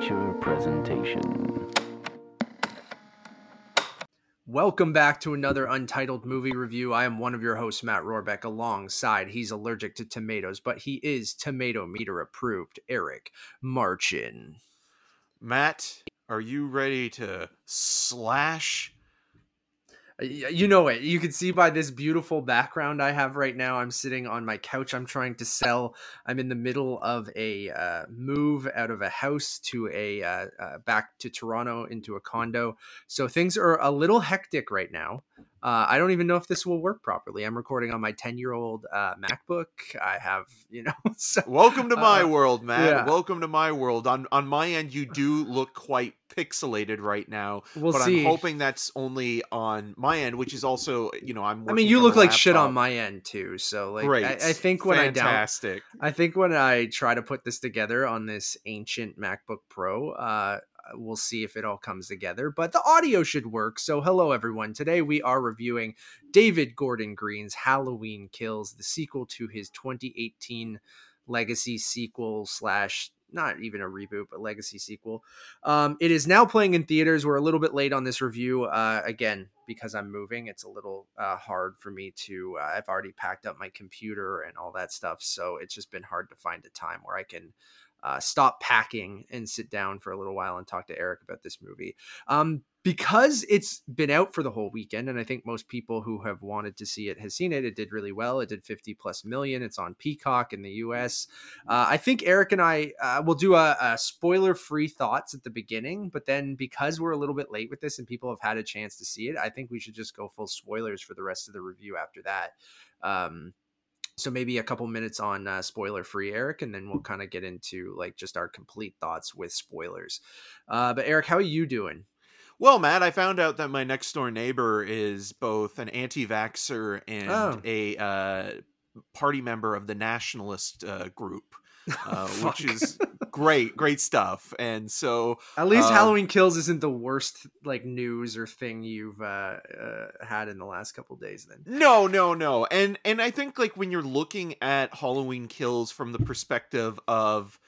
feature presentation. Welcome back to another Untitled Movie Review. I am one of your hosts, Matt Rohrbeck, alongside he's allergic to tomatoes, but he is tomato meter approved, Eric Marchin. Matt, are you ready to slash? You know it. You can see by this beautiful background I have right now. I'm sitting on my couch. I'm trying to sell. I'm in the middle of a uh, move out of a house to a uh, uh, back to Toronto into a condo. So things are a little hectic right now. Uh, I don't even know if this will work properly. I'm recording on my 10 year old uh, MacBook. I have, you know, so, Welcome to my Uh, world, Matt. yeah. Welcome to my world. On on my end, you do look quite pixelated right now, we'll but see. I'm hoping that's only on my end, which is also, you know, I'm. I mean, you look like shit on my end too. So like, Great. I, I think when I down, fantastic. I think when I try to put this together on this ancient MacBook Pro, uh, we'll see if it all comes together. But the audio should work. So, hello everyone. Today we are reviewing David Gordon Green's Halloween Kills, the sequel to his 2018 legacy sequel slash not even a reboot, but legacy sequel. Um, it is now playing in theaters. We're a little bit late on this review. Uh, again, because I'm moving, it's a little uh, hard for me to. Uh, I've already packed up my computer and all that stuff, so it's just been hard to find a time where I can uh, stop packing and sit down for a little while and talk to Eric about this movie. Um, because it's been out for the whole weekend, and I think most people who have wanted to see it has seen it. It did really well. It did 50 plus million. It's on Peacock in the US. Uh, I think Eric and I uh, will do a, a spoiler free thoughts at the beginning, but then because we're a little bit late with this and people have had a chance to see it, I think we should just go full spoilers for the rest of the review after that. Um, so maybe a couple minutes on uh, spoiler free Eric, and then we'll kind of get into like just our complete thoughts with spoilers. Uh, but Eric, how are you doing? Well, Matt, I found out that my next door neighbor is both an anti-vaxxer and Oh. a uh, party member of the nationalist uh, group, uh, which is great, great stuff. And so, At least Um, Halloween Kills isn't the worst like news or thing you've uh, uh, had in the last couple days. Then No, no, no. And and I think like when you're looking at Halloween Kills from the perspective of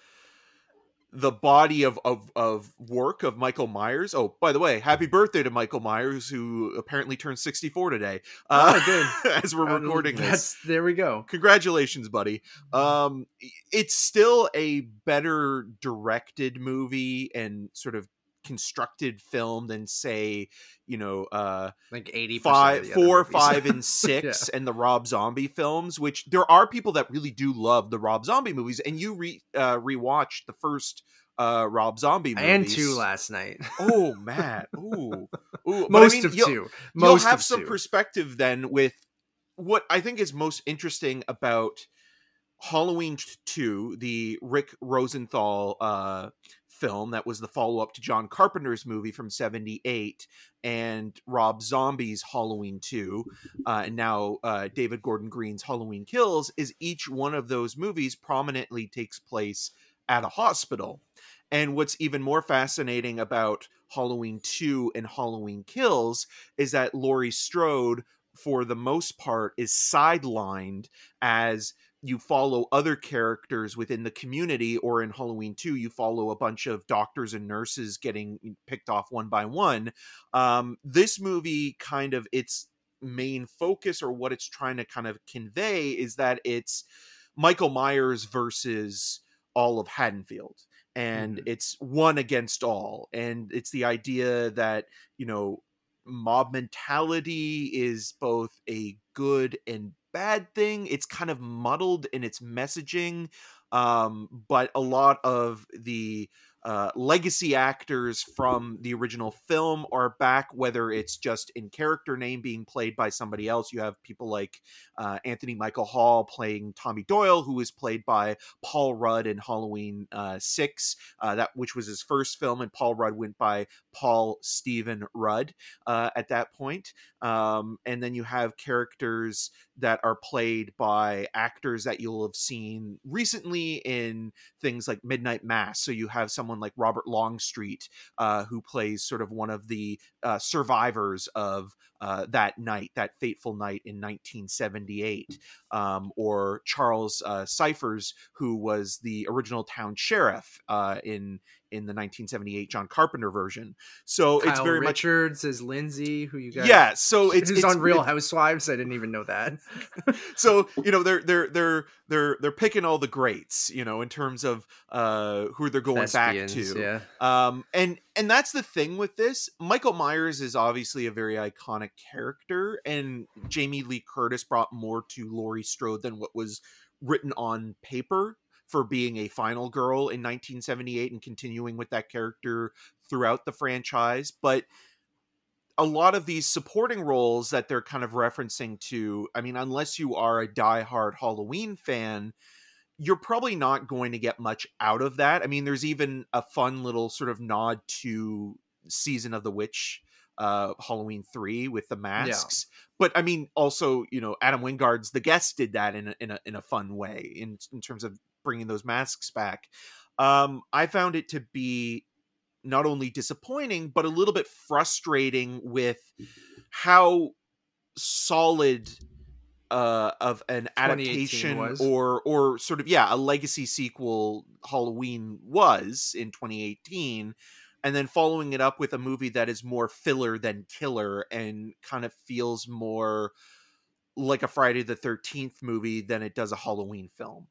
the body of, of of work of Michael Myers. Oh, by the way, happy birthday to Michael Myers, who apparently turned 64 today. Uh, Oh, good. as we're recording this. that's there we go. Congratulations, buddy. Um it's still a better directed movie and sort of constructed film than say, you know, uh Like eighty five, four, five, and six, and the Rob Zombie films. Which there are people that really do love the Rob Zombie movies, and you re uh, rewatched the first uh Rob Zombie movies and two last night. Oh, Matt. Ooh, ooh. But I Most mean, of two. Most you'll have some two. perspective then with what I think is most interesting about Halloween 2, the Rick Rosenthal uh, film that was the follow up to John Carpenter's movie from 78, and Rob Zombie's Halloween 2, uh, and now uh, David Gordon Green's Halloween Kills, is each one of those movies prominently takes place at a hospital. And what's even more fascinating about Halloween 2 and Halloween Kills is that Laurie Strode, for the most part, is sidelined as you follow other characters within the community, or in Halloween 2, you follow a bunch of doctors and nurses getting picked off one by one. Um, this movie kind of its main focus or what it's trying to kind of convey is that it's Michael Myers versus all of Haddonfield and Mhm. it's one against all and it's the idea that you know mob mentality is both a good and bad thing it's kind of muddled in its messaging um but a lot of the uh, legacy actors from the original film are back, whether it's just in character name being played by somebody else. You have people like uh, Anthony Michael Hall playing Tommy Doyle, who was played by Paul Rudd in Halloween uh, Six, uh, that which was his first film, and Paul Rudd went by Paul Stephen Rudd uh, at that point. Um, and then you have characters that are played by actors that you'll have seen recently in things like Midnight Mass. So you have someone like Robert Longstreet, uh, who plays sort of one of the uh, survivors of uh, that night, that fateful night in 1978, um, or Charles uh, Cyphers, who was the original town sheriff uh, in in the 1978 John Carpenter version. So Kyle it's very Richards as Lindsay, who you much got. yeah. So it's it's, on Real Housewives. I didn't even know that. so you know they're they're they're they're they're picking all the greats you know in terms of uh who they're going back to Yeah. um and and that's the thing with this michael myers is obviously a very iconic character and jamie lee curtis brought more to laurie strode than what was written on paper for being a final girl in 1978 and continuing with that character throughout the franchise but a lot of these supporting roles that they're kind of referencing to i mean unless you are a diehard halloween fan you're probably not going to get much out of that. I mean, there's even a fun little sort of nod to Season of the Witch, uh, Halloween three with the masks. But I mean, also, you know, Adam Wingard's The Guest did that in a, in a in a fun way in in terms of bringing those masks back. Um, I found it to be not only disappointing but a little bit frustrating with how solid uh of an adaptation was. or or sort of yeah a legacy sequel halloween was in 2018 and then following it up with a movie that is more filler than killer and kind of feels more like a friday the 13th movie than it does a halloween film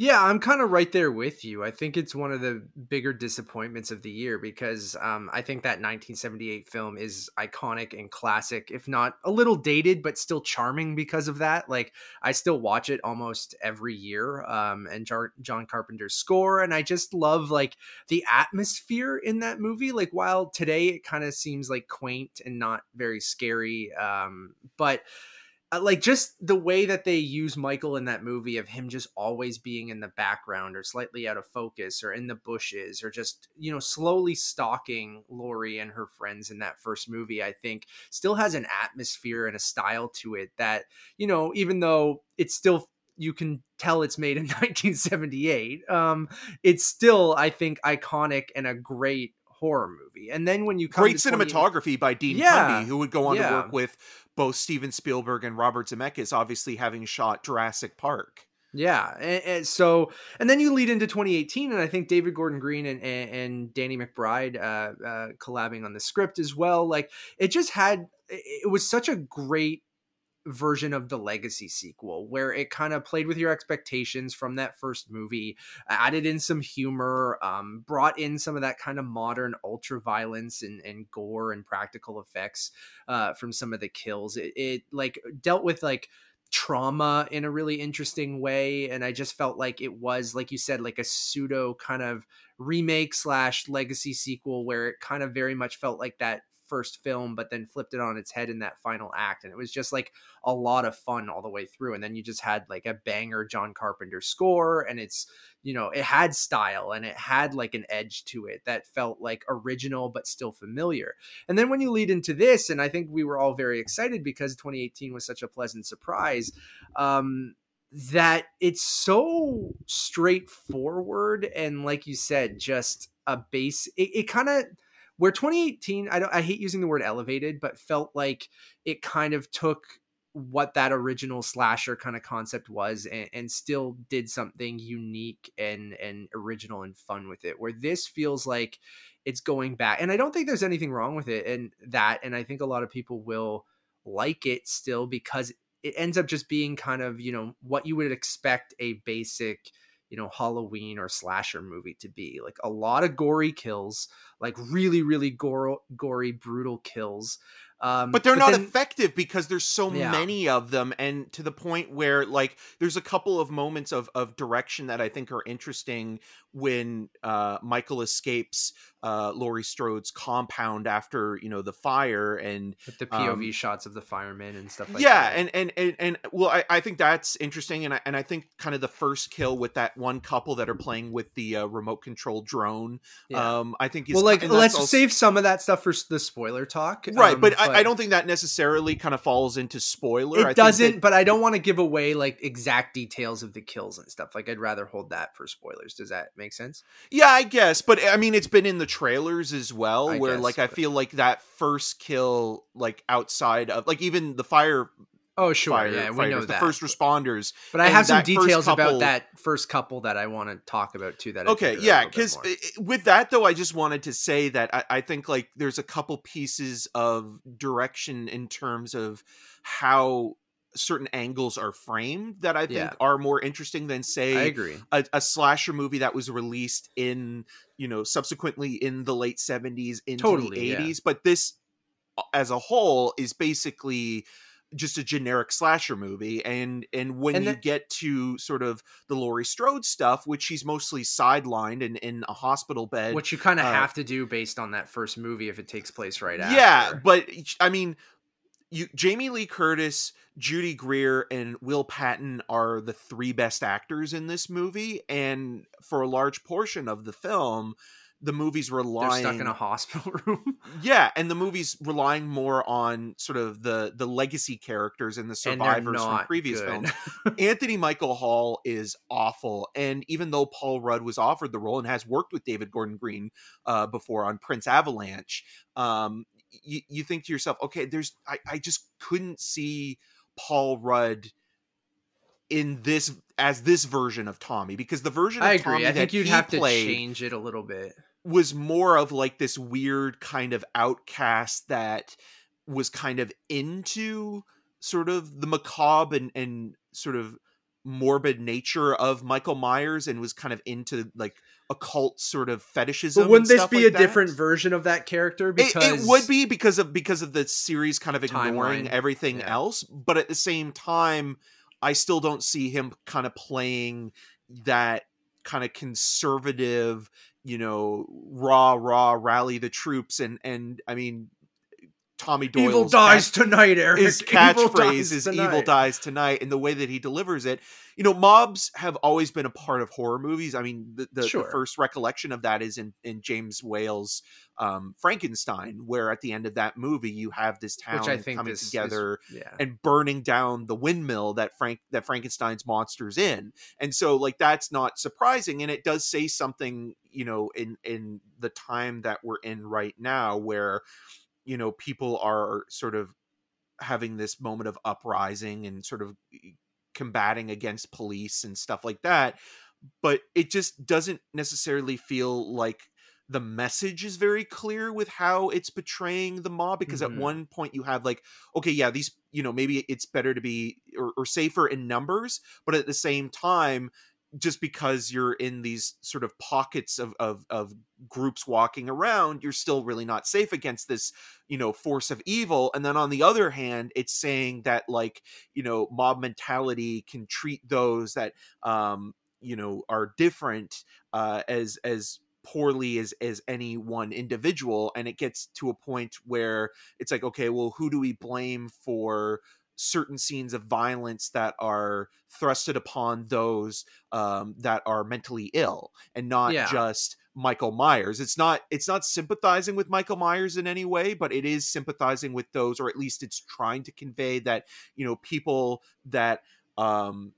Yeah, I'm kind of right there with you. I think it's one of the bigger disappointments of the year because um, I think that 1978 film is iconic and classic, if not a little dated, but still charming because of that. Like, I still watch it almost every year um, and Jar- John Carpenter's score. And I just love like the atmosphere in that movie. Like, while today it kind of seems like quaint and not very scary, um, but like just the way that they use Michael in that movie of him just always being in the background or slightly out of focus or in the bushes or just you know slowly stalking Laurie and her friends in that first movie I think still has an atmosphere and a style to it that you know even though it's still you can tell it's made in 1978 um it's still I think iconic and a great horror movie and then when you come great to 20 cinematography by Dean Yeah, Cundy, who would go on yeah. to work with both Steven Spielberg and Robert Zemeckis, obviously having shot Jurassic Park. Yeah, and, and so and then you lead into 2018, and I think David Gordon Green and and, and Danny McBride uh, uh, collabing on the script as well. Like it just had it it was such a great version of the legacy sequel where it kind of played with your expectations from that first movie added in some humor um, brought in some of that kind of modern ultra violence and, and gore and practical effects uh, from some of the kills. It, it like dealt with like trauma in a really interesting way and i just felt like it was like you said like a pseudo kind of remake slash legacy sequel where it kind of very much felt like that first film but then flipped it on its head in that final act and it was just like a lot of fun all the way through and then you just had like a banger john carpenter score and it's you know it had style and it had like an edge to it that felt like original but still familiar. And then when you lead into this and i think we were all very excited because 2018 was such a pleasant surprise um that it's so straightforward and like you said just a base it, it kind of where 2018 I don't I hate using the word elevated but felt like it kind of took what that original slasher kind of concept was and, and still did something unique and and original and fun with it. Where this feels like it's going back and I don't think there's anything wrong with it and that and I think a lot of people will like it still because it ends up just being kind of you know what you would expect a basic you know halloween or slasher movie to be like a lot of gory kills like really really gor- gory brutal kills um but they're not then- effective because there's so Yeah. many of them and to the point where like there's a couple of moments of of direction that i think are interesting when uh michael escapes uh laurie strode's compound after you know the fire and with the pov um, shots of the firemen and stuff like yeah that. and, and and and well I, I think that's interesting and I, and I think kind of the first kill with that one couple that are playing with the uh, remote control drone Yeah. um i think is well like let's also- save some of that stuff for the spoiler talk right um, but, I, I don't think that necessarily kind of falls into spoiler. I it think doesn't that- but i don't want to give away like exact details of the kills and stuff like i'd rather hold that for spoilers. Does that make sense Yeah, I guess, but I mean, it's been in the trailers as well, I where guess, like I feel like that first kill, like outside of like even the fire Oh, sure. fire, yeah, we know the that. first responders. But I have some details couple- about that first couple that I want to talk about too. That I okay think are a yeah because with that though i just wanted to say that I, I think like there's a couple pieces of direction in terms of how certain angles are framed that i think Yeah. are more interesting than I say agree. a, a slasher movie that was released in you know subsequently in the late 70s into Totally, the yeah. 80s but this as a whole is basically just a generic slasher movie and and when And you that- get to sort of the Laurie Strode stuff which she's mostly sidelined and in a hospital bed Which you kind of uh, have to do based on that first movie if it takes place right after. yeah but i mean you jamie lee curtis judy greer and will patton are the three best actors in this movie and for a large portion of the film the movie's they're relying stuck in a hospital room. yeah and the movie's relying more on sort of the the legacy characters and the and survivors from previous good. films Anthony Michael Hall is awful, and even though Paul Rudd was offered the role and has worked with David Gordon Green uh, before on Prince Avalanche, um, you, you think to yourself, okay, there's I, I just couldn't see Paul Rudd in this as this version of Tommy because the version of I agree. Tommy I think you'd have to played change it a little bit. was more of like this weird kind of outcast that was kind of into sort of the macabre and, and sort of morbid nature of Michael Myers and was kind of into like occult sort of fetishism. But wouldn't this be like a that. different version of that character? It, Because it would be because of because of the series kind of ignoring Timeline. everything Yeah. else, but at the same time, I still don't see him kind of playing that kind of conservative, you know, raw, raw, rally the troops, and and I mean, Tommy Doyle's Evil dies tonight, Eric. his catchphrase is tonight. "Evil dies tonight," and the way that he delivers it. You know, mobs have always been a part of horror movies. I mean, the, the, the first recollection of that is in in James Whale's um, Frankenstein, where at the end of that movie you have this town Which I think coming this is- together Yeah. and burning down the windmill that Frank that Frankenstein's monsters in. And so like that's not surprising and it does say something, you know, in in the time that we're in right now where you know people are sort of having this moment of uprising and sort of combating against police and stuff like that but it just doesn't necessarily feel like the message is very clear with how it's portraying the mob because Mhm. at one point you have like okay yeah these you know maybe it's better to be or, or safer in numbers but at the same time just because you're in these sort of pockets of, of of groups walking around you're still really not safe against this you know force of evil. And then on the other hand it's saying that like you know mob mentality can treat those that um you know are different uh as as poorly as as any one individual. And it gets to a point where it's like okay well who do we blame for certain scenes of violence that are thrusted upon those um, that are mentally ill and not Yeah. just Michael Myers. It's not it's not sympathizing with Michael Myers in any way, but it is sympathizing with those, or at least it's trying to convey that you know people that um,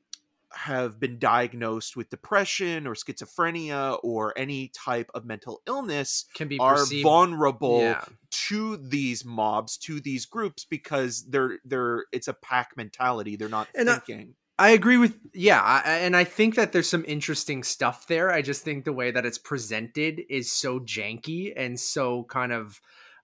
have been diagnosed with depression or schizophrenia or any type of mental illness Can be are perceived. vulnerable yeah. to these mobs to these groups because they're they're it's a pack mentality they're not And thinking I agree with yeah, I, I- and I think that there's some interesting stuff there. I just think the way that it's presented is so janky and so kind of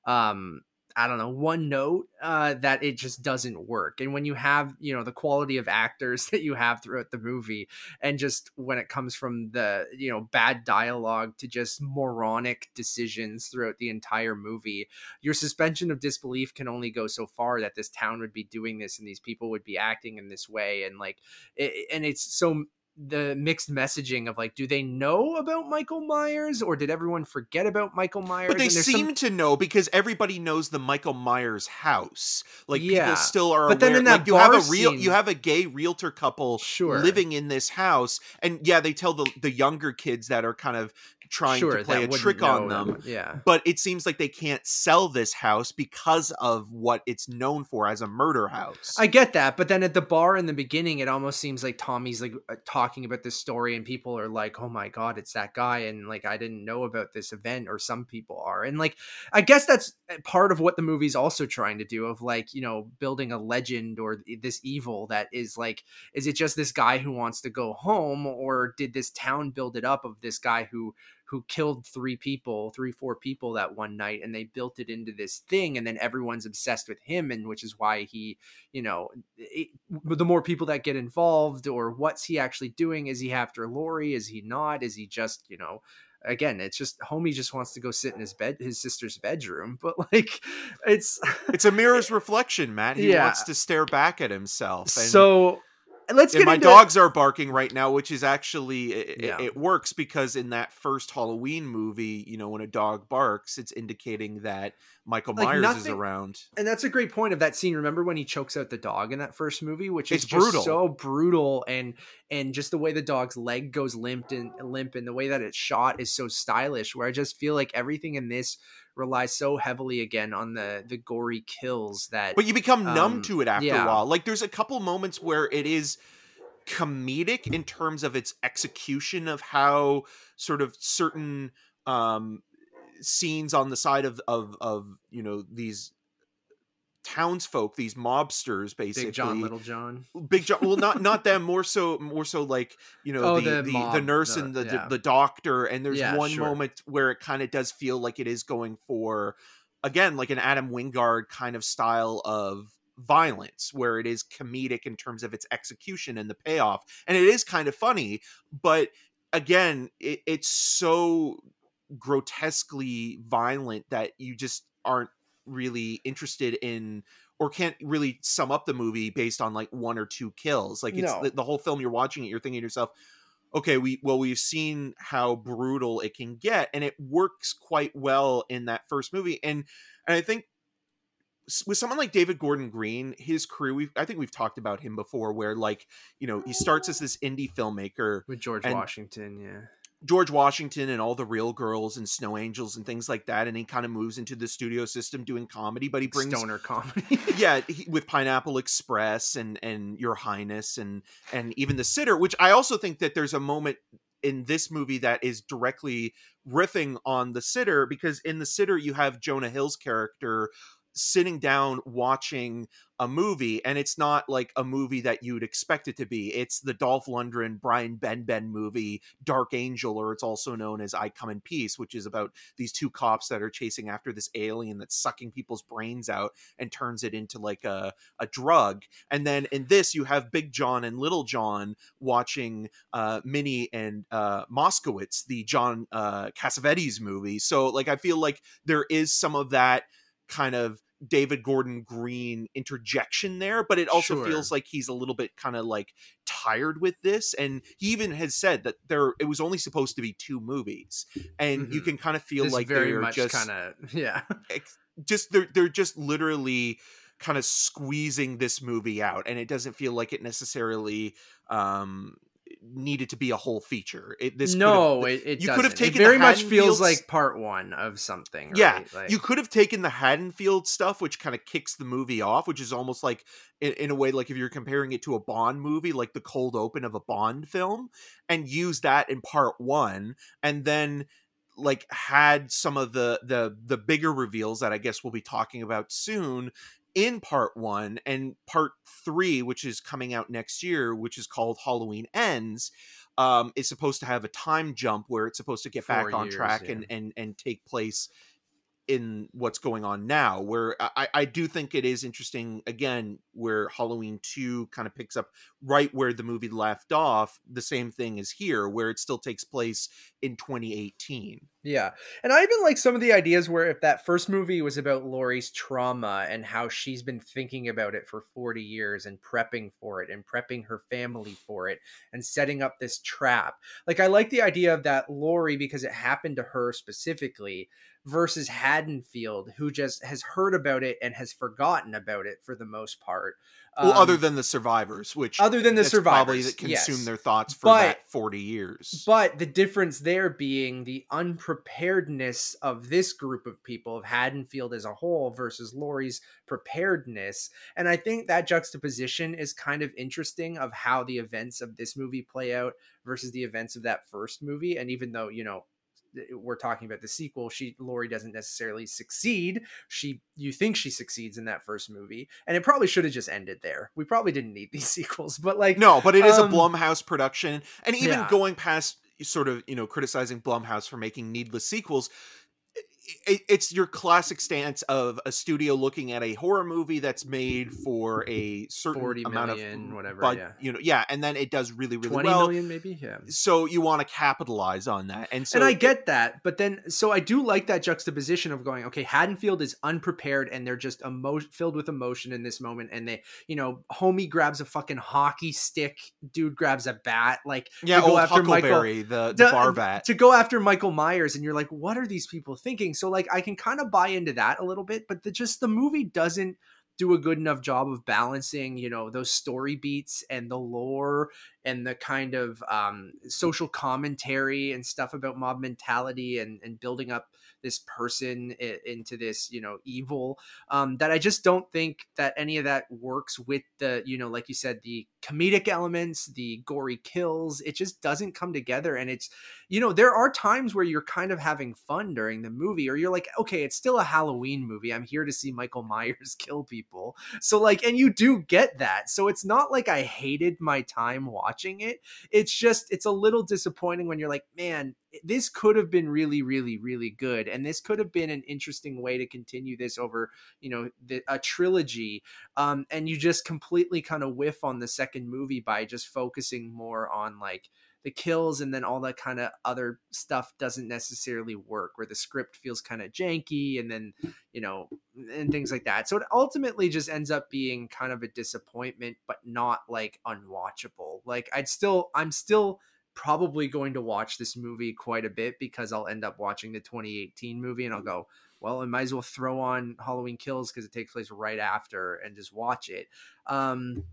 um I don't know, one note uh that it just doesn't work. And when you have, you know, the quality of actors that you have throughout the movie and just when it comes from the, you know, bad dialogue to just moronic decisions throughout the entire movie, your suspension of disbelief can only go so far that this town would be doing this and these people would be acting in this way and like it, and it's so the mixed messaging of like do they know about michael myers or did everyone forget about michael myers but they seem some- to know because everybody knows the Michael Myers house. Like Yeah. people still are But then in that like you have a real scene- you have a gay realtor couple Sure. living in this house and yeah, they tell the the younger kids that are kind of trying sure, to play a trick on know them. Yeah. But it seems like they can't sell this house because of what it's known for as a murder house. I get that, but then at the bar in the beginning, it almost seems like Tommy's like uh, talking about this story, and people are like, "Oh my god, it's that guy!" And like, I didn't know about this event, or some people are, and like, I guess that's uh, part of what the movie's also trying to do, of like, you know, building a legend or this evil that is like, is it just this guy who wants to go home, or did this town build it up of this guy who who killed three people, three, four people that one night, and they built it into this thing, and then everyone's obsessed with him, and which is why he, you know, it, the more people that get involved, or what's he actually doing? Is he after Laurie? Is he not? Is he just, you know, again, it's just homie just wants to go sit in his bed, his sister's bedroom, but like, it's it's a mirror's reflection, Matt. He Yeah. wants to stare back at himself. And, so. Let's and get my into dogs are barking right now, which is actually it, Yeah. it works because in that first Halloween movie, you know, when a dog barks, it's indicating that Michael Like, Myers is around. and that's a great point of that scene. Remember when he chokes out the dog in that first movie, which is It's just brutal. so brutal, and and just the way the dog's leg goes limp and limp, and the way that it's shot is so stylish. Where I just feel like everything in this relies so heavily again on the the gory kills that. But you become numb Um, to it after yeah. a while. Like there's a couple moments where it is comedic in terms of its execution of how sort of certain um scenes on the side of of of you know these townsfolk these mobsters basically Big John, Little John. big john well not not them more so more so like you know Oh, the the the, the, nurse the- and the, yeah. the doctor and there's Yeah, one sure. moment where it kind of does feel like it is going for again like an adam wingard kind of style of violence where it is comedic in terms of its execution and the payoff and it is kind of funny but again it, it's so grotesquely violent that you just aren't really interested in or can't really sum up the movie based on like one or two kills like it's No. the, the whole film you're watching it you're thinking to yourself okay we well we've seen how brutal it can get and it works quite well in that first movie and and i think with someone like David Gordon Green, his crew, we I think we've talked about him before, where like you know he starts as this indie filmmaker, with George and- Washington. Yeah, George Washington and all the Real Girls and Snow Angels and things like that, and he kind of moves into the studio system doing comedy, but he brings stoner comedy. yeah he, with Pineapple Express and and Your Highness and and even the Sitter, which I also think that there's a moment in this movie that is directly riffing on the Sitter because in the Sitter you have Jonah Hill's character sitting down watching a movie and it's not like a movie that you'd expect it to be. It's the dolph lundgren brian benben movie dark angel or it's also known as i come in peace which is about these two cops that are chasing after this alien that's sucking people's brains out and turns it into like a, a drug. And then in this you have big john and little john watching uh minnie and uh moskowitz the john uh cassavetes movie. So like i feel like there is some of that kind of David Gordon Green interjection there, but it also Sure. feels like he's a little bit kind of like tired with this. And he even has said that there it was only supposed to be two movies, and you Mhm. can kind of feel Just like very they're much just kind of yeah. just they're they're just literally kind of squeezing this movie out, and it doesn't feel like it necessarily um needed to be a whole feature. It this no, it, it you could have taken It very much feels like part one of something. Yeah. Like, you could have taken the Haddonfield stuff, which kind of kicks the movie off, which is almost like, in, in a way, like if you're comparing it to a Bond movie, like the cold open of a Bond film, and use that in part one, and then like had some of the the the bigger reveals that I guess we'll be talking about soon in part one and part three, which is coming out next year, which is called Halloween Ends. Um, is supposed to have a time jump where it's supposed to get back Four on years, track yeah. and and and take place in what's going on now where I, I do think it is interesting again where halloween 2 kind of picks up right where the movie left off the same thing is here where it still takes place in 2018 Yeah. And I even like some of the ideas where if that first movie was about Laurie's trauma and how she's been thinking about it for 40 years and prepping for it and prepping her family for it and setting up this trap. Like I like the idea of that Laurie because it happened to her specifically versus Haddonfield, who just has heard about it and has forgotten about it for the most part. well, other Um, than the survivors, which other than the survivors probably that consume yes. their thoughts for But- that forty years. But the difference there being the unpreparedness of this group of people, of Haddonfield as a whole versus Laurie's preparedness. And I think that juxtaposition is kind of interesting of how the events of this movie play out versus the events of that first movie. And even though, you know, we're talking about the sequel she Laurie doesn't necessarily succeed she you think she succeeds in that first movie and it probably should have just ended there we probably didn't need these sequels but like no, but it is um, a Blumhouse production, and even yeah. going past sort of you know criticizing Blumhouse for making needless sequels. It, it's your classic stance of a studio looking at a horror movie that's made for a certain 40 amount million, of whatever, but yeah. you know yeah and then it does really really well million, maybe yeah so you want to capitalize on that and so and I it- get that, but then so I do like that juxtaposition of going, okay, Haddonfield is unprepared and they're just emo- filled with emotion in this moment, and they, you know, homie grabs a fucking hockey stick, dude grabs a bat, like yeah to go after Michael- the, the to- bar vat to go after Michael Myers, and you're like, what are these people thinking? So like, I can kind of buy into that a little bit, but the, just the movie doesn't do a good enough job of balancing, you know, those story beats and the lore and the kind of um, social commentary and stuff about mob mentality and, and building up this person into this, you know, evil. Um, that I just don't think that any of that works with the, you know, like you said, the comedic elements, the gory kills. It just doesn't come together. And it's, you know, there are times where you're kind of having fun during the movie, or you're like, okay, it's still a Halloween movie. I'm here to see Michael Myers kill people. So, like, and you do get that. So it's not like I hated my time watching it. It's just, it's a little disappointing when you're like, man, this could have been really, really, really good. And this could have been an interesting way to continue this over, you know, the, a trilogy. Um, and you just completely kind of whiff on the second movie by just focusing more on like, the kills and then all that kind of other stuff doesn't necessarily work where the script feels kind of janky and then you know and things like that. So it ultimately just ends up being kind of a disappointment but not like unwatchable. Like i'd still i'm still probably going to watch this movie quite a bit because i'll end up watching the 2018 movie and i'll go well i might as well throw on halloween kills because it takes place right after and just watch it. Um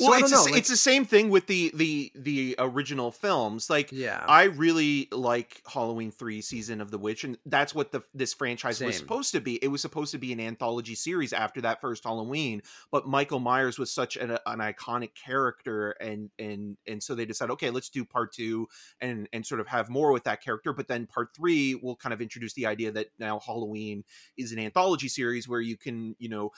well I it's know, sa- like- it's the same thing with the the the original films. Like yeah. I really like Halloween 3 season of the witch and that's what the this franchise was supposed to be. It was supposed to be an anthology series after that first Halloween, but Michael Myers was such an, an iconic character and and and so they decided okay, let's do part 2 and and sort of have more with that character, but then part 3 will kind of introduce the idea that now Halloween is an anthology series where you can, you know,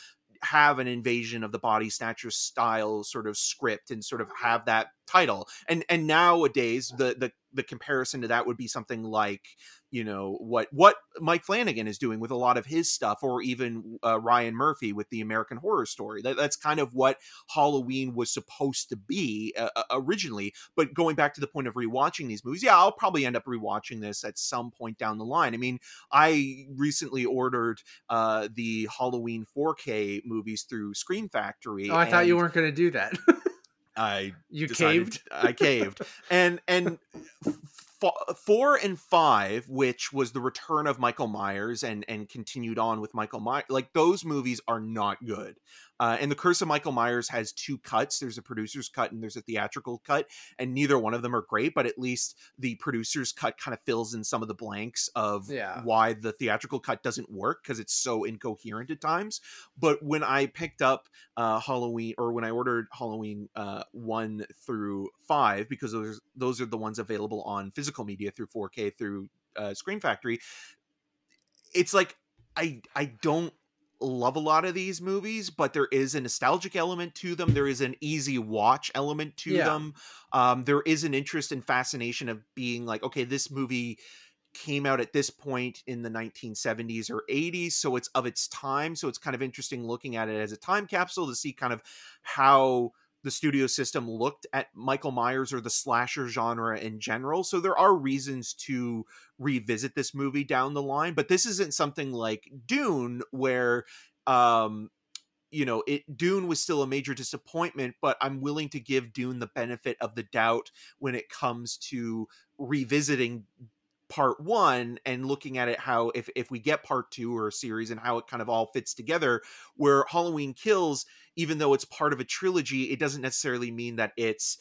have an invasion of the body snatchers style sort of script and sort of oh, have that title and and nowadays the the the comparison to that would be something like you know what what Mike Flanagan is doing with a lot of his stuff or even uh, Ryan Murphy with the American Horror Story. That, that's kind of what Halloween was supposed to be uh, uh, originally. But going back to the point of rewatching these movies yeah I'll probably end up rewatching this at some point down the line. I mean I recently ordered uh the Halloween 4K movies through Scream Factory oh i thought you weren't going to do that I you decided- caved I caved. and and f- four and five, which was the return of Michael Myers and and continued on with Michael Myers, like those movies are not good. Uh, and the Curse of Michael Myers has two cuts. There's a producer's cut and there's a theatrical cut, and neither one of them are great. But at least the producer's cut kind of fills in some of the blanks of Yeah. why the theatrical cut doesn't work because it's so incoherent at times. But when I picked up uh, Halloween, or when I ordered Halloween uh, one through five, because those those are the ones available on physical media through 4K through uh, Scream Factory. It's like I I don't love a lot of these movies, but there is a nostalgic element to them. There is an easy watch element to Yeah. them. Um, there is an interest and fascination of being like, okay, this movie came out at this point in the 1970s or 80s so it's of its time so it's kind of interesting looking at it as a time capsule to see kind of how the studio system looked at Michael Myers or the slasher genre in general. So there are reasons to revisit this movie down the line but this isn't something like Dune where um you know it Dune was still a major disappointment but I'm willing to give Dune the benefit of the doubt when it comes to revisiting part one and looking at it how if if we get part two or a series and how it kind of all fits together where halloween kills even though it's part of a trilogy it doesn't necessarily mean that it's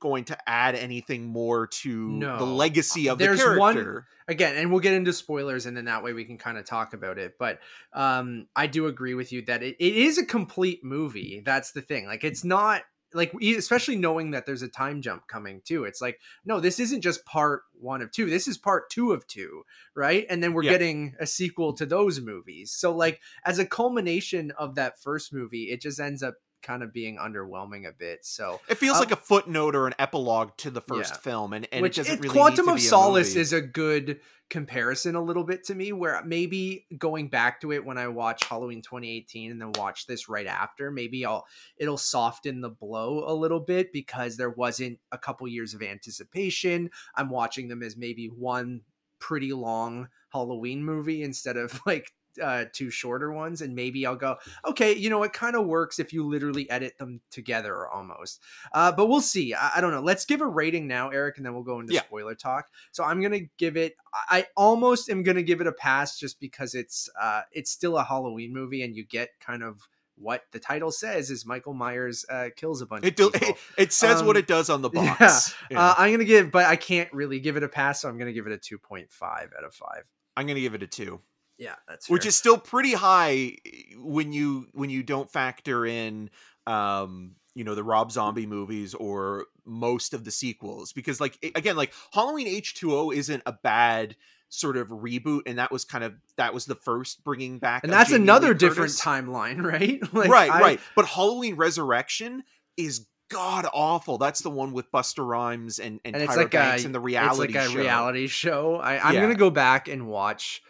going to add anything more to No. the legacy of There's the one- character again and we'll get into spoilers and then that way we can kind of talk about it but um i do agree with you that it, it is a complete movie that's the thing like it's not like especially knowing that there's a time jump coming too it's like no this isn't just part one of two this is part two of two right and then we're Yeah. getting a sequel to those movies so like as a culmination of that first movie it just ends up kind of being underwhelming a bit so it feels Um, like a footnote or an epilogue to the first Yeah. film and, and which it doesn't really Quantum of Solace movie. is a good comparison a little bit to me where maybe going back to it when I watch Halloween 2018 and then watch this right after maybe I'll it'll soften the blow a little bit because there wasn't a couple years of anticipation I'm watching them as maybe one pretty long Halloween movie instead of like uh two shorter ones and maybe I'll go okay you know it kind of works if you literally edit them together almost uh, but we'll see. I, I don't know. Let's give a rating now, Eric, and then we'll go into Yeah. spoiler talk. So I'm gonna give it. I almost am gonna give it a pass just because it's uh it's still a Halloween movie, and you get kind of what the title says is Michael Myers uh, kills a bunch it, of do, people. it, it says what Um, it does on the yeah. box Yeah. Uh, I'm gonna give, but I can't really give it a pass, so I'm gonna give it a 2.5 out of five. i'm gonna give it a two Yeah, that's which is still pretty high when you when you don't factor in um you know the rob zombie movies or most of the sequels because like again like halloween h2o isn't a bad sort of reboot and that was kind of that was the first bringing back and that's Jamie another different timeline, right? Like, right I- right but halloween resurrection is god awful that's the one with Busta Rhymes and and, and it's Tyra like banks a and the reality it's like a show. reality show. I, I'm Yeah. gonna go back and watch,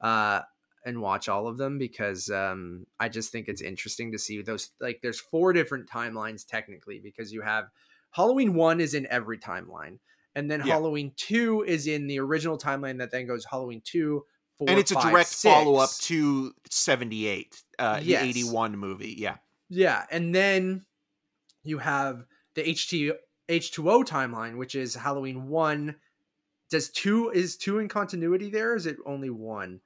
uh, and watch all of them because um, I just think it's interesting to see those. Like, there's four different timelines technically because you have Halloween one is in every timeline, and then Yeah. Halloween two is in the original timeline that then goes Halloween two. Four, and it's a direct six. follow-up to 78 uh Yes. the 81 movie yeah Yeah, and then you have the HT H2O timeline, which is Halloween 1. Does 2 is 2 in continuity there? Or is it only 1?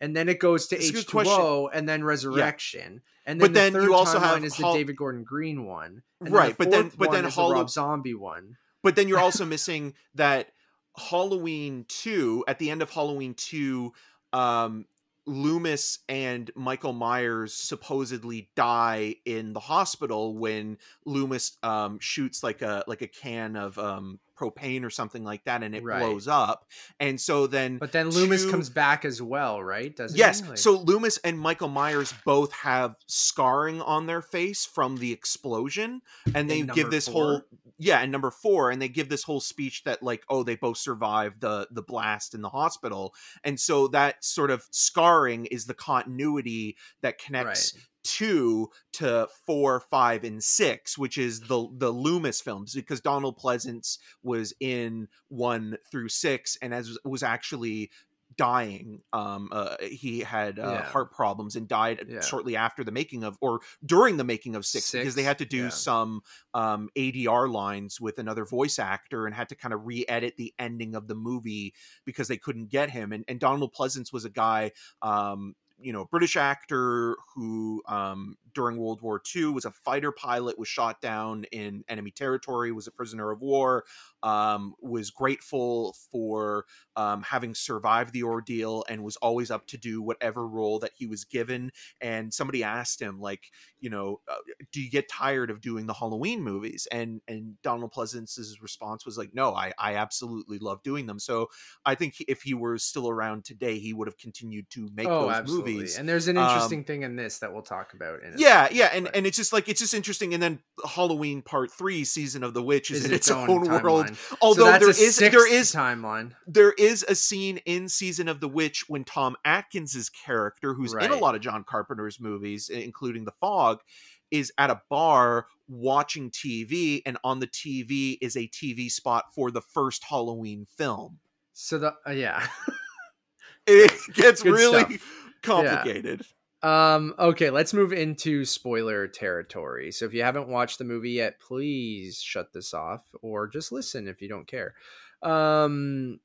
And then it goes to That's H2O and then Resurrection. And then But the then third you also timeline have is Hall- the David Gordon Green one. And Right, the but then- but then is the Rob Zombie one. But then you're also missing that Halloween 2, at the end of Halloween 2, um, Loomis and Michael Myers supposedly die in the hospital when Loomis um, shoots like a like a can of um, propane or something like that and it Right. blows up. And so then But then Loomis two- comes back as well, right? Doesn't Yes. Like- So Loomis and Michael Myers both have scarring on their face from the explosion, and they give this four? whole yeah, and number four, and they give this whole speech that like, oh, they both survived the the blast in the hospital, and so that sort of scarring is the continuity that connects Right. Two to four, five, and six, which is the the Loomis films, because Donald Pleasence was in one through six, and as was actually dying. Um, uh, he had uh, Yeah. heart problems and died Yeah. shortly after the making of, or during the making of six, because they had to do yeah. some um, ADR lines with another voice actor and had to kind of re-edit the ending of the movie because they couldn't get him. And, and Donald Pleasence was a guy. Um, you know, British actor who um, during World War II was a fighter pilot, was shot down in enemy territory, was a prisoner of war, um, was grateful for um, having survived the ordeal, and was always up to do whatever role that he was given. And somebody asked him, like, you know, uh, do you get tired of doing the Halloween movies? And and Donald Pleasence's response was like, no, I I absolutely love doing them. So I think if he were still around today, he would have continued to make oh, those absolutely. movies. And there's an Um, interesting thing in this that we'll talk about in a yeah, yeah, and but- and it's just like it's just interesting. And then Halloween Part Three, Season of the Witch, is, is in its own, world. timeline. So Although that's there is there is timeline. there is a scene in Season of the Witch when Tom Atkins's character, who's in a lot of John Carpenter's movies, including The Fog, is at a bar watching TV, and on the TV is a TV spot for the first Halloween film. So the uh, yeah. It gets Good really stuff. complicated. Um, okay, let's move into spoiler territory. So if you haven't watched the movie yet, please shut this off or just listen if you don't care. Um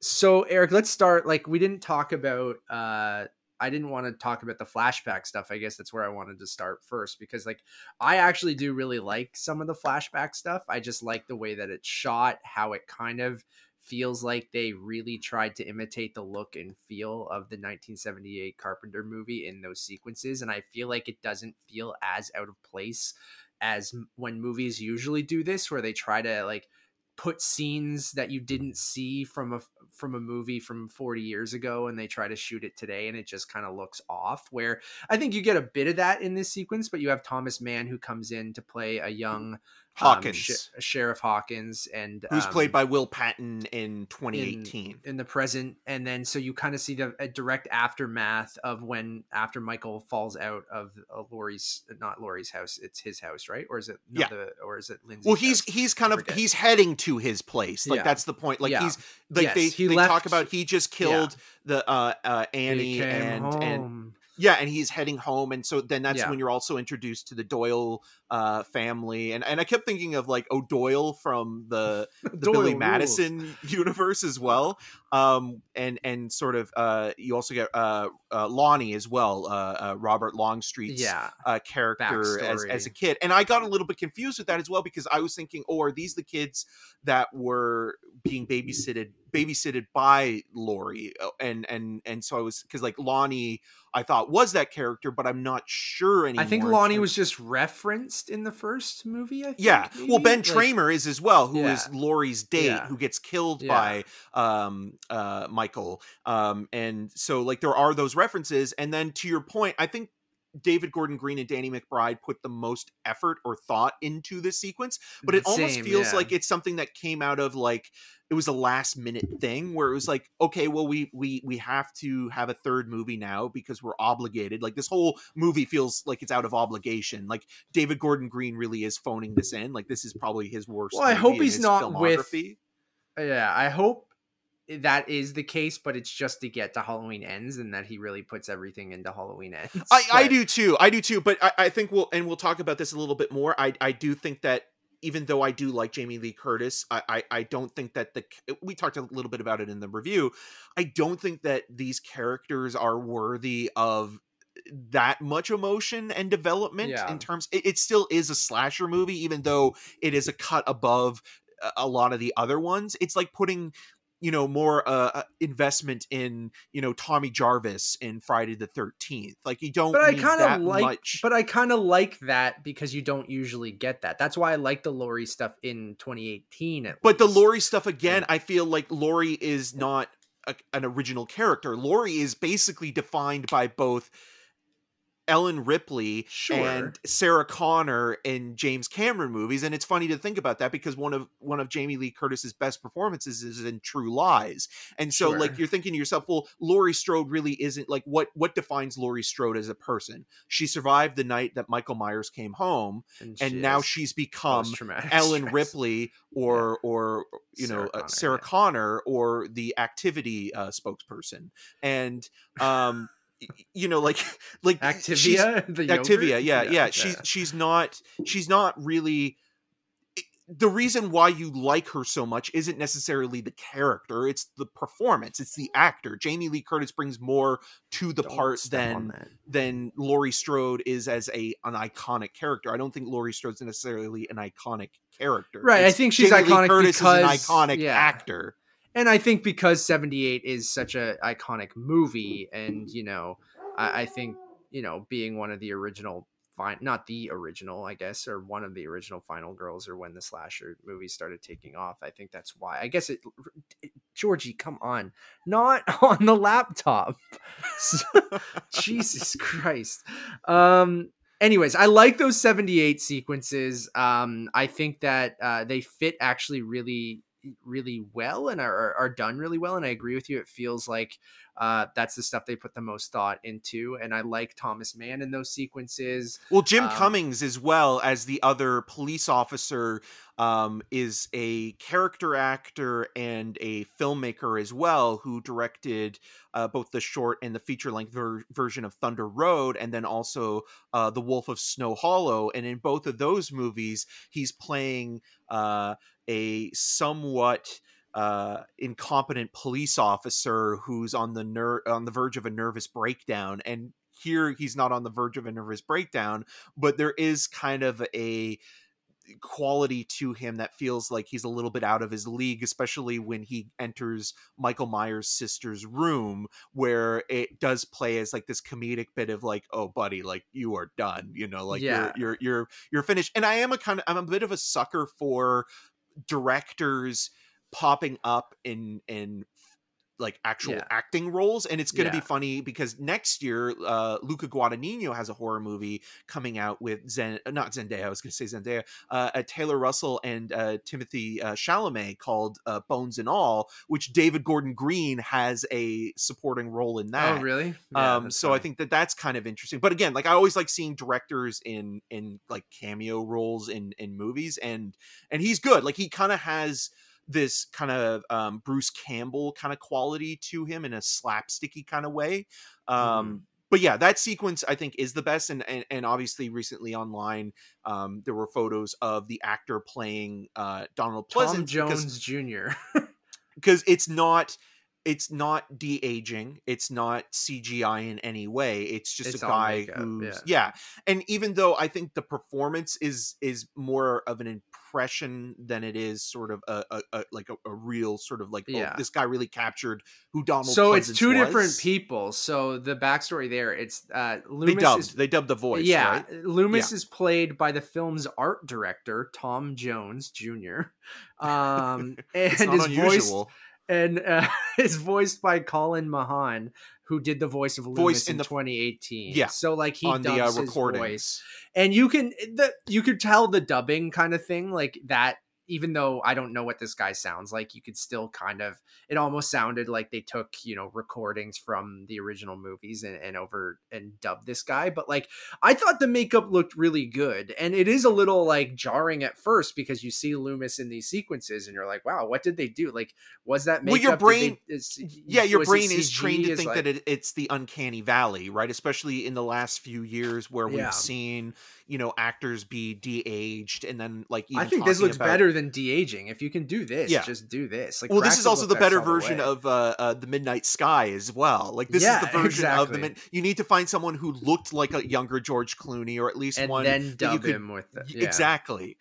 So Eric, let's start. Like we didn't talk about. uh I didn't want to talk about the flashback stuff. I guess that's where I wanted to start first because, like, I actually do really like some of the flashback stuff. I just like the way that it's shot, how it kind of feels like they really tried to imitate the look and feel of the 1978 Carpenter movie in those sequences. And I feel like it doesn't feel as out of place as when movies usually do this, where they try to, like, put scenes that you didn't see from a from a movie from 40 years ago and they try to shoot it today and it just kind of looks off where i think you get a bit of that in this sequence but you have thomas mann who comes in to play a young Hawkins, um, sh- Sheriff Hawkins, and who's um, played by Will Patton in 2018 in, in the present, and then so you kind of see the a direct aftermath of when after Michael falls out of uh, Laurie's not Laurie's house, it's his house, right? Or is it no, Yeah. the, or is it Lindsay? well he's he's kind of he's heading to his place like Yeah. that's the point like Yeah. he's like Yes, they, he they left- talk about he just killed the uh uh annie and and yeah and he's heading home and so then that's Yeah. when you're also introduced to the doyle uh family and and i kept thinking of like o'doyle from the the billy madison universe as well um and and sort of uh you also get uh, uh lonnie as well uh, uh robert longstreet's yeah, uh, character as, Backstory. as a kid. And I got a little bit confused with that as well because I was thinking, oh, are these the kids that were being babysitted babysitted by Laurie? Uh, And and and so I was because like Lonnie, I thought was that character, but I'm not sure anymore. I think in Lonnie was just referenced in the first movie. I think, Yeah, well. Ben Like- Tramer is as well, who is Yeah. Laurie's date, Yeah. who gets killed Yeah. by um, uh, Michael. Um, and so, like, there are those references. And then to your point, I think David Gordon Green and Danny McBride put the most effort or thought into this sequence, but it almost feels yeah. like it's something that came out of like it was a last minute thing where it was like okay well we we we have to have a third movie now because we're obligated like this whole movie feels like it's out of obligation like david gordon green really is phoning this in like this is probably his worst Well, I hope he's not with- filmography. Uh, yeah, I hope that is the case, but it's just to get to Halloween ends and that he really puts everything into Halloween ends. I, I do too. I do too. But I, I think we'll and we'll talk about this a little bit more. I I do think that even though I do like Jamie Lee Curtis, I I, I don't think that the we talked a little bit about it in the review. I don't think that these characters are worthy of that much emotion and development Yeah. in terms it, it still is a slasher movie even though it is a cut above a- a lot of the other ones it's like putting you know more uh uh, investment in you know Tommy Jarvis in Friday the 13th like you don't But I kind of like, much but I kind of like that because you don't usually get that. That's why I like the Laurie stuff in 2018. At but the least. Laurie stuff again I feel like Laurie is not a, an original character Laurie is basically defined by both Ellen Ripley Sure. and Sarah Connor in James Cameron movies, and it's funny to think about that because one of one of Jamie Lee Curtis's best performances is in True Lies, and so like you're thinking to yourself, well, Laurie Strode really isn't like what what defines Laurie Strode as a person? She survived the night that Michael Myers came home, and she now she's become Ellen stress. Ripley or or you Sarah know uh, Connor, Sarah yeah. Connor or the Activia uh, spokesperson, and um. You know, like, like Activia, the? Activia, yeah, yeah. She's she's not she's not really the reason why you like her so much isn't necessarily the character, it's the performance, it's the actor. Jamie Lee Curtis brings more to the Don't part than than Laurie Strode is as a an iconic character. I don't think Laurie Strode's necessarily an iconic character. Right, I think she's Jamie Lee iconic Curtis because- is an iconic yeah. actor. And I think because 78 is such a iconic movie, and you know, I, I think you know, being one of the original, not the original, I guess, or one of the original Final Girls, or when the slasher movies started taking off. I think that's why. I guess it. Georgie, come on, not on the laptop. Jesus Christ. Um. Anyways, I like those 78 sequences. Um, I think that uh, they fit actually really, really well and are, are done really well. And I agree with you. It feels like uh, that's the stuff they put the most thought into. And I like Thomas Mann in those sequences. Well, Jim Um, Cummings, as well as the other police officer, um, is a character actor and a filmmaker as well, who directed uh, both the short and the feature length ver- version of Thunder Road, and then also uh, The Wolf of Snow Hollow. And in both of those movies, he's playing uh, a somewhat uh, incompetent police officer who's on the ner- on the verge of a nervous breakdown and here he's not on the verge of a nervous breakdown but there is kind of a quality to him that feels like he's a little bit out of his league, especially when he enters Michael Myers' sister's room, where it does play as like this comedic bit of like, "Oh, buddy, like you are done," you know, like Yeah. you're you're you're you're finished. And I am a kind of I'm a bit of a sucker for directors popping up in in like actual Yeah. acting roles and it's going to Yeah. be funny because next year uh Luca Guadagnino has a horror movie coming out with Zen uh, not Zendaya I was going to say Zendaya uh, uh Taylor Russell and uh Timothée uh, Chalamet called uh, Bones and All which David Gordon Green has a supporting role in that Oh, really? Yeah, um so i think that that's kind of interesting but again like i always like seeing directors in in like cameo roles in in movies and and he's good like he kind of has this kind of um bruce campbell kind of quality to him in a slapsticky kind of way um Mm-hmm. but yeah that sequence i think is the best and, and and obviously recently online um there were photos of the actor playing uh donald Tom Pleasence because- Jones Jr. because it's not it's not de-aging it's not cgi in any way it's just It's a guy makeup, who's yeah. yeah. and even though i think the performance is is more of an impression than it is sort of a, a, a like a, a real sort of like Yeah. oh, this guy really captured who donald so it's Pleasence two different people. So the backstory there, it's uh, they Loomis dubbed is they dubbed the voice yeah, right? Loomis is played by the film's art director Tom Jones Jr. Um, and it's his voice unusual and uh, is voiced by Colin Mahan, who did the voice of Loomis Voice in, in the- 2018. Yeah, so like he on the uh, dubs his recordings voice, and you can the you could tell the dubbing kind of thing like that. Even though I don't know what this guy sounds like, you could still kind of it almost sounded like they took you know recordings from the original movies and, and over and dubbed this guy. But like I thought the makeup looked really good, and it is a little like jarring at first because you see Loomis in these sequences and you're like, wow, what did they do? Like, was that makeup? Well, your Did they- brain- uh, is- yeah your brain is trained to think like- that it, it's the uncanny valley right especially in the last few years where we've seen you know actors be de-aged and then like I think this looks better than de aging. If you can do this, Yeah. just do this. Like, well this is also the better all the version of uh, uh the midnight sky as well like this Yeah, is the version of the exactly. mid- you need to find someone who looked like a younger george clooney or at least and one then dub could- him with the, yeah. exactly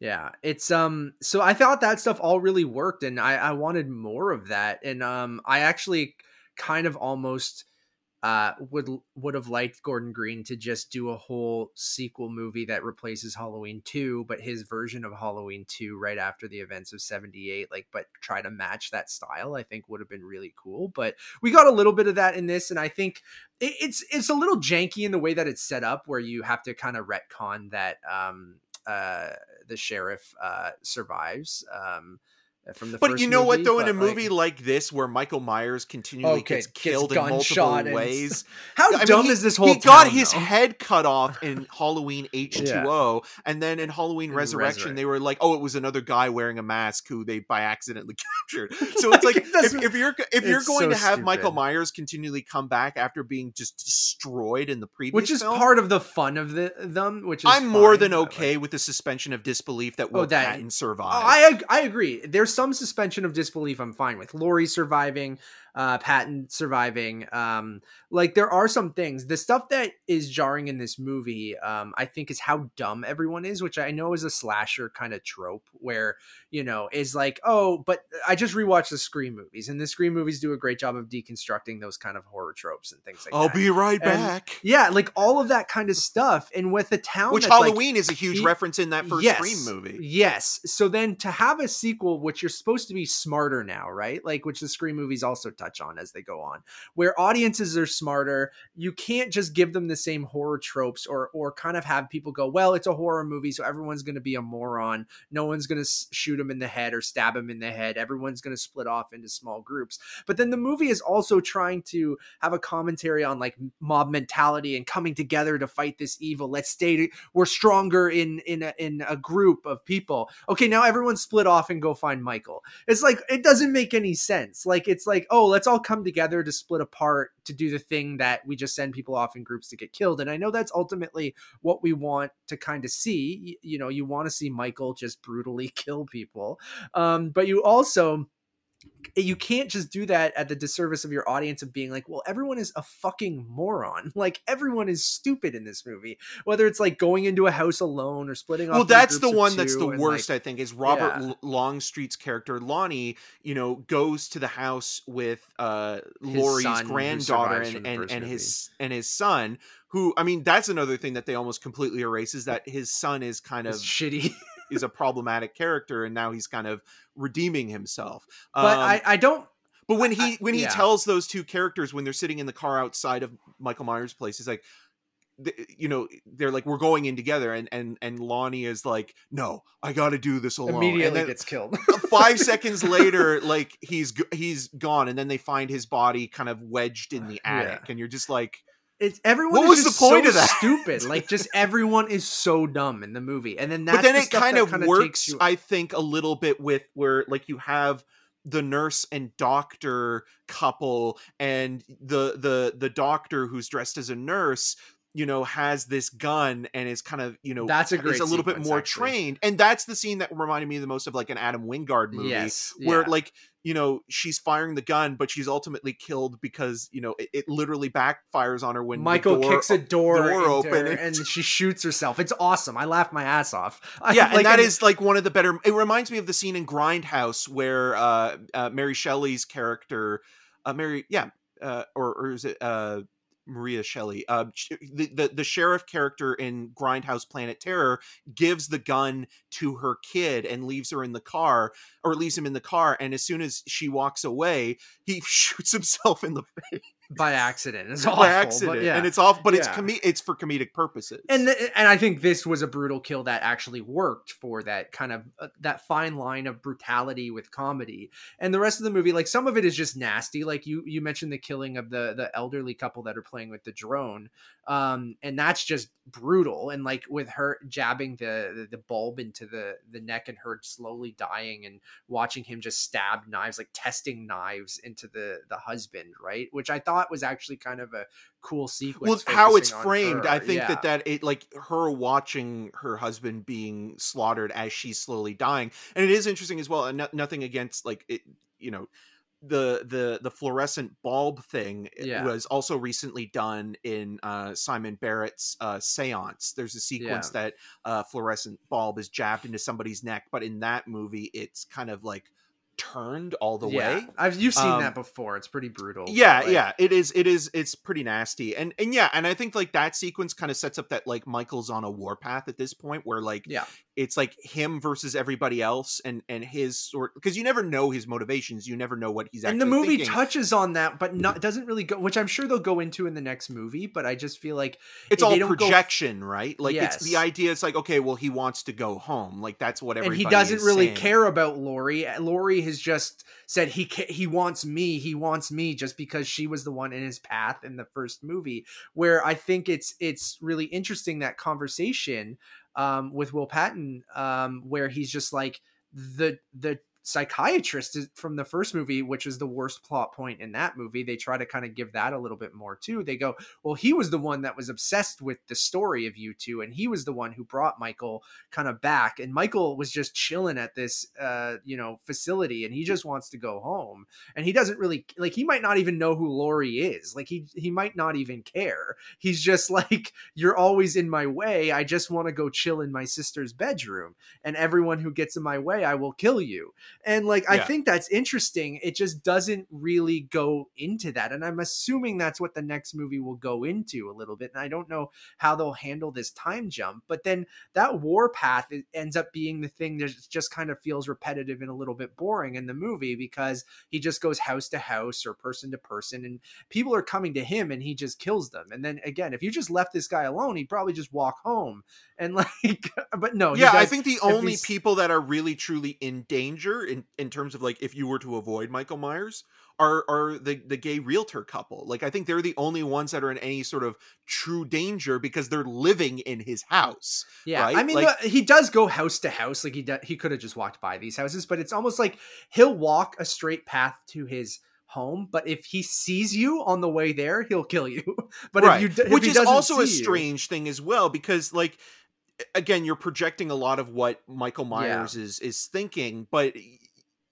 Yeah, it's um. So I thought that stuff all really worked, and I I wanted more of that, and um, I actually kind of almost uh would would have liked Gordon Green to just do a whole sequel movie that replaces Halloween 2 but his version of Halloween 2 right after the events of 78 like but try to match that style I think would have been really cool but we got a little bit of that in this and I think it, it's it's a little janky in the way that it's set up where you have to kind of retcon that um uh the sheriff uh survives um from the but you know what though in a like- movie like this where michael myers continually Okay, gets gets killed in gunshot multiple and- ways how I mean, dumb he- is this whole he got his though? head cut off in Halloween H2O, and then in Halloween In Resurrection, Resurrect. they were like, "Oh, it was another guy wearing a mask who they by accidentally captured." So it's like, Like, it if, if you're if you're going so to have Michael. Myers continually come back after being just destroyed in the previous, which is film, part of the fun of the them which is I'm more than but, like- okay with the suspension of disbelief that oh, Will Oh, that- Patton Oh, survived. I I agree. There's some suspension of disbelief I'm fine with. Laurie surviving, uh, Patton surviving. Um, like there are some things. The stuff that is jarring in this movie, um, I think, is how dumb everyone is, which I know is a slasher kind of trope where you know is like, oh, but I just rewatched the Scream movies, and the Scream movies do a great job of deconstructing those kind of horror tropes and things like I'll that. be right And- back. yeah, like all of that kind of stuff, and with the town, Which that's, like, Halloween is a huge he- reference in that first yes, Scream movie. Yes. So then to have a sequel, which you're supposed to be smarter now, right? Like which the Scream movies also touch on as they go on, where audiences are smarter. You can't just give them the same horror tropes or or kind of have people go, well, it's a horror movie, so everyone's going to be a moron. No one's going to shoot him in the head or stab him in the head. Everyone's going to split off into small groups. But then the movie is also trying to have a commentary on like mob mentality and coming together to fight this evil. Let's stay. We're stronger in in a, in a group of people. Okay, now everyone split off and go find Michael. It's like it doesn't make any sense. Like it's like oh, let's all come together to split apart to do the thing that we just send people off in groups to get killed. And I know that's ultimately what we want to kind of see. Y- You know, you want to see Michael just brutally kill people, um, but you also you can't just do that at the disservice of your audience of being like, well, everyone is a fucking moron. Like everyone is stupid in this movie, whether it's like going into a house alone or splitting off. well that's the one that's the worst like, i think is robert yeah. L- longstreet's character lonnie you know goes to the house with uh laurie's granddaughter and and, and his and his son who i mean that's another thing that they almost completely erase is that his son is kind of it's shitty. is a problematic character and now he's kind of redeeming himself but Um, I, I don't. but when he I- when he yeah. tells those two characters when they're sitting in the car outside of Michael Myers' place, he's like, th- you know, they're like, we're going in together, and and and Lonnie is like, no, I got to do this alone. Immediately gets killed. five seconds later, like he's he's gone, and then they find his body kind of wedged in the Yeah. attic, and you're just like, It's everyone. What is was the point so of that? Stupid. Like just everyone is so dumb in the movie, and then that's but then the it kind of kinda works, you- I think, a little bit with where like you have the nurse and doctor couple and the the the doctor who's dressed as a nurse you know has this gun and is kind of you know That's a is great a little bit more actually. trained and that's the scene that reminded me the most of like an adam wingard movie Yes, where yeah. like you know she's firing the gun but she's ultimately killed because you know it, it literally backfires on her when Michael door- kicks a door, door open and- and she shoots herself. It's awesome. I laughed my ass off. I, yeah, like, and that is like one of the better. It reminds me of the scene in Grindhouse where uh, uh Mary Shelley's character, uh, Mary, yeah, uh, or or is it uh Maria Shelley? Uh, the, the the sheriff character in Grindhouse Planet Terror gives the gun to her kid and leaves her in the car, or leaves him in the car, and as soon as she walks away, he shoots himself in the face by accident. It's awful, by accident, but yeah. and it's off. But it's com- it's for comedic purposes. and th- and I think this was a brutal kill that actually worked for that kind of uh, that fine line of brutality with comedy. And the rest of the movie, like some of it is just nasty. Like you you mentioned the killing of the the elderly couple that are playing with the drone, um, and that's just brutal. And like with her jabbing the the, the bulb into the the neck and her slowly dying and watching him just stab knives, like testing knives into the the husband, right? Which I thought was actually kind of a cool sequence. well how it's framed i think Yeah. that that it like her watching her husband being slaughtered as she's slowly dying and it is interesting as well and no- nothing against like it you know the the the fluorescent bulb thing Yeah. was also recently done in uh simon barrett's uh seance there's a sequence that uh fluorescent bulb is jabbed into somebody's neck but in that movie it's kind of like turned all the yeah. way I've you've seen Um, that before. It's pretty brutal. yeah like, yeah it is it is it's pretty nasty and and yeah and i think like that sequence kind of sets up that like michael's on a warpath at this point where like Yeah. it's like him versus everybody else and and his sort because you never know his motivations you never know what he's And the movie thinking. touches on that, but not doesn't really go. Which I'm sure they'll go into in the next movie. But I just feel like it's all don't go- projection right like it's the idea it's like okay well he wants to go home like that's what and he doesn't really saying. care about Laurie. Laurie has just said he he wants me. He wants me just because she was the one in his path in the first movie. Where I think it's it's really interesting that conversation um, with Will Patton, um, where he's just like the the psychiatrist from the first movie, which is the worst plot point in that movie. They try to kind of give that a little bit more too. They go, well, he was the one that was obsessed with the story of you two, and he was the one who brought Michael kind of back. And Michael was just chilling at this, uh, you know, facility, and he just wants to go home. And he doesn't really like. He might not even know who Laurie is. Like he he might not even care. He's just like, you're always in my way. I just want to go chill in my sister's bedroom, and everyone who gets in my way, I will kill you. And like, I think that's interesting. It just doesn't really go into that. And I'm assuming that's what the next movie will go into a little bit. And I don't know how they'll handle this time jump. But then that war path it ends up being the thing that just kind of feels repetitive and a little bit boring in the movie because he just goes house to house or person to person and people are coming to him and he just kills them. And then again, if you just left this guy alone, he'd probably just walk home. And like, but no, yeah i think the only people that are really truly in danger in in terms of like if you were to avoid michael myers are are the the gay realtor couple like i think they're the only ones that are in any sort of true danger because they're living in his house Yeah, right? I mean, Like- the- he does go house to house. Like he do, he could have just walked by these houses, but it's almost like he'll walk a straight path to his home. But if he sees you on the way there, he'll kill you. But right if you, if which is also a see you- strange thing as well because like again you're projecting a lot of what michael myers is is thinking but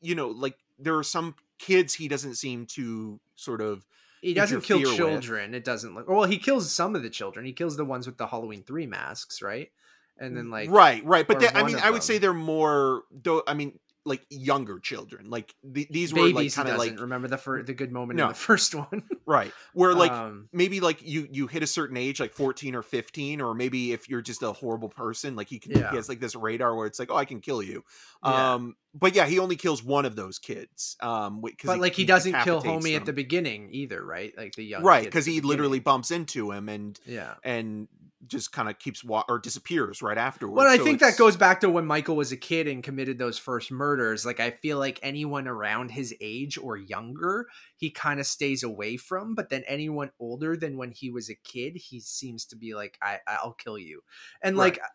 you know like there are some kids he doesn't seem to sort of he doesn't kill interfere with. children. It doesn't look. Well, he kills some of the children. He kills the ones with the Halloween three masks, right? And then like right, right. But they, I mean, I would say they're more. Though I mean, like younger children. Like th- these were like babies, kind of doesn't like remember the fir- the good moment No. in the first one. right, where like um, maybe like you you hit a certain age like 14 or 15 or maybe if you're just a horrible person like he can Yeah. he has like this radar where it's like oh i can kill you Yeah. um but yeah he only kills one of those kids um but like he, doesn't kill homie at the beginning either, right? Like the young right because he beginning. literally bumps into him and yeah. and just kind of keeps wa- or disappears right afterwards Well, I So think that goes back to when Michael was a kid and committed those first murders. Like, I feel like anyone around his age or younger, he kind of stays away from. But then anyone older than when he was a kid, he seems to be like, I, I'll kill you. And like, I-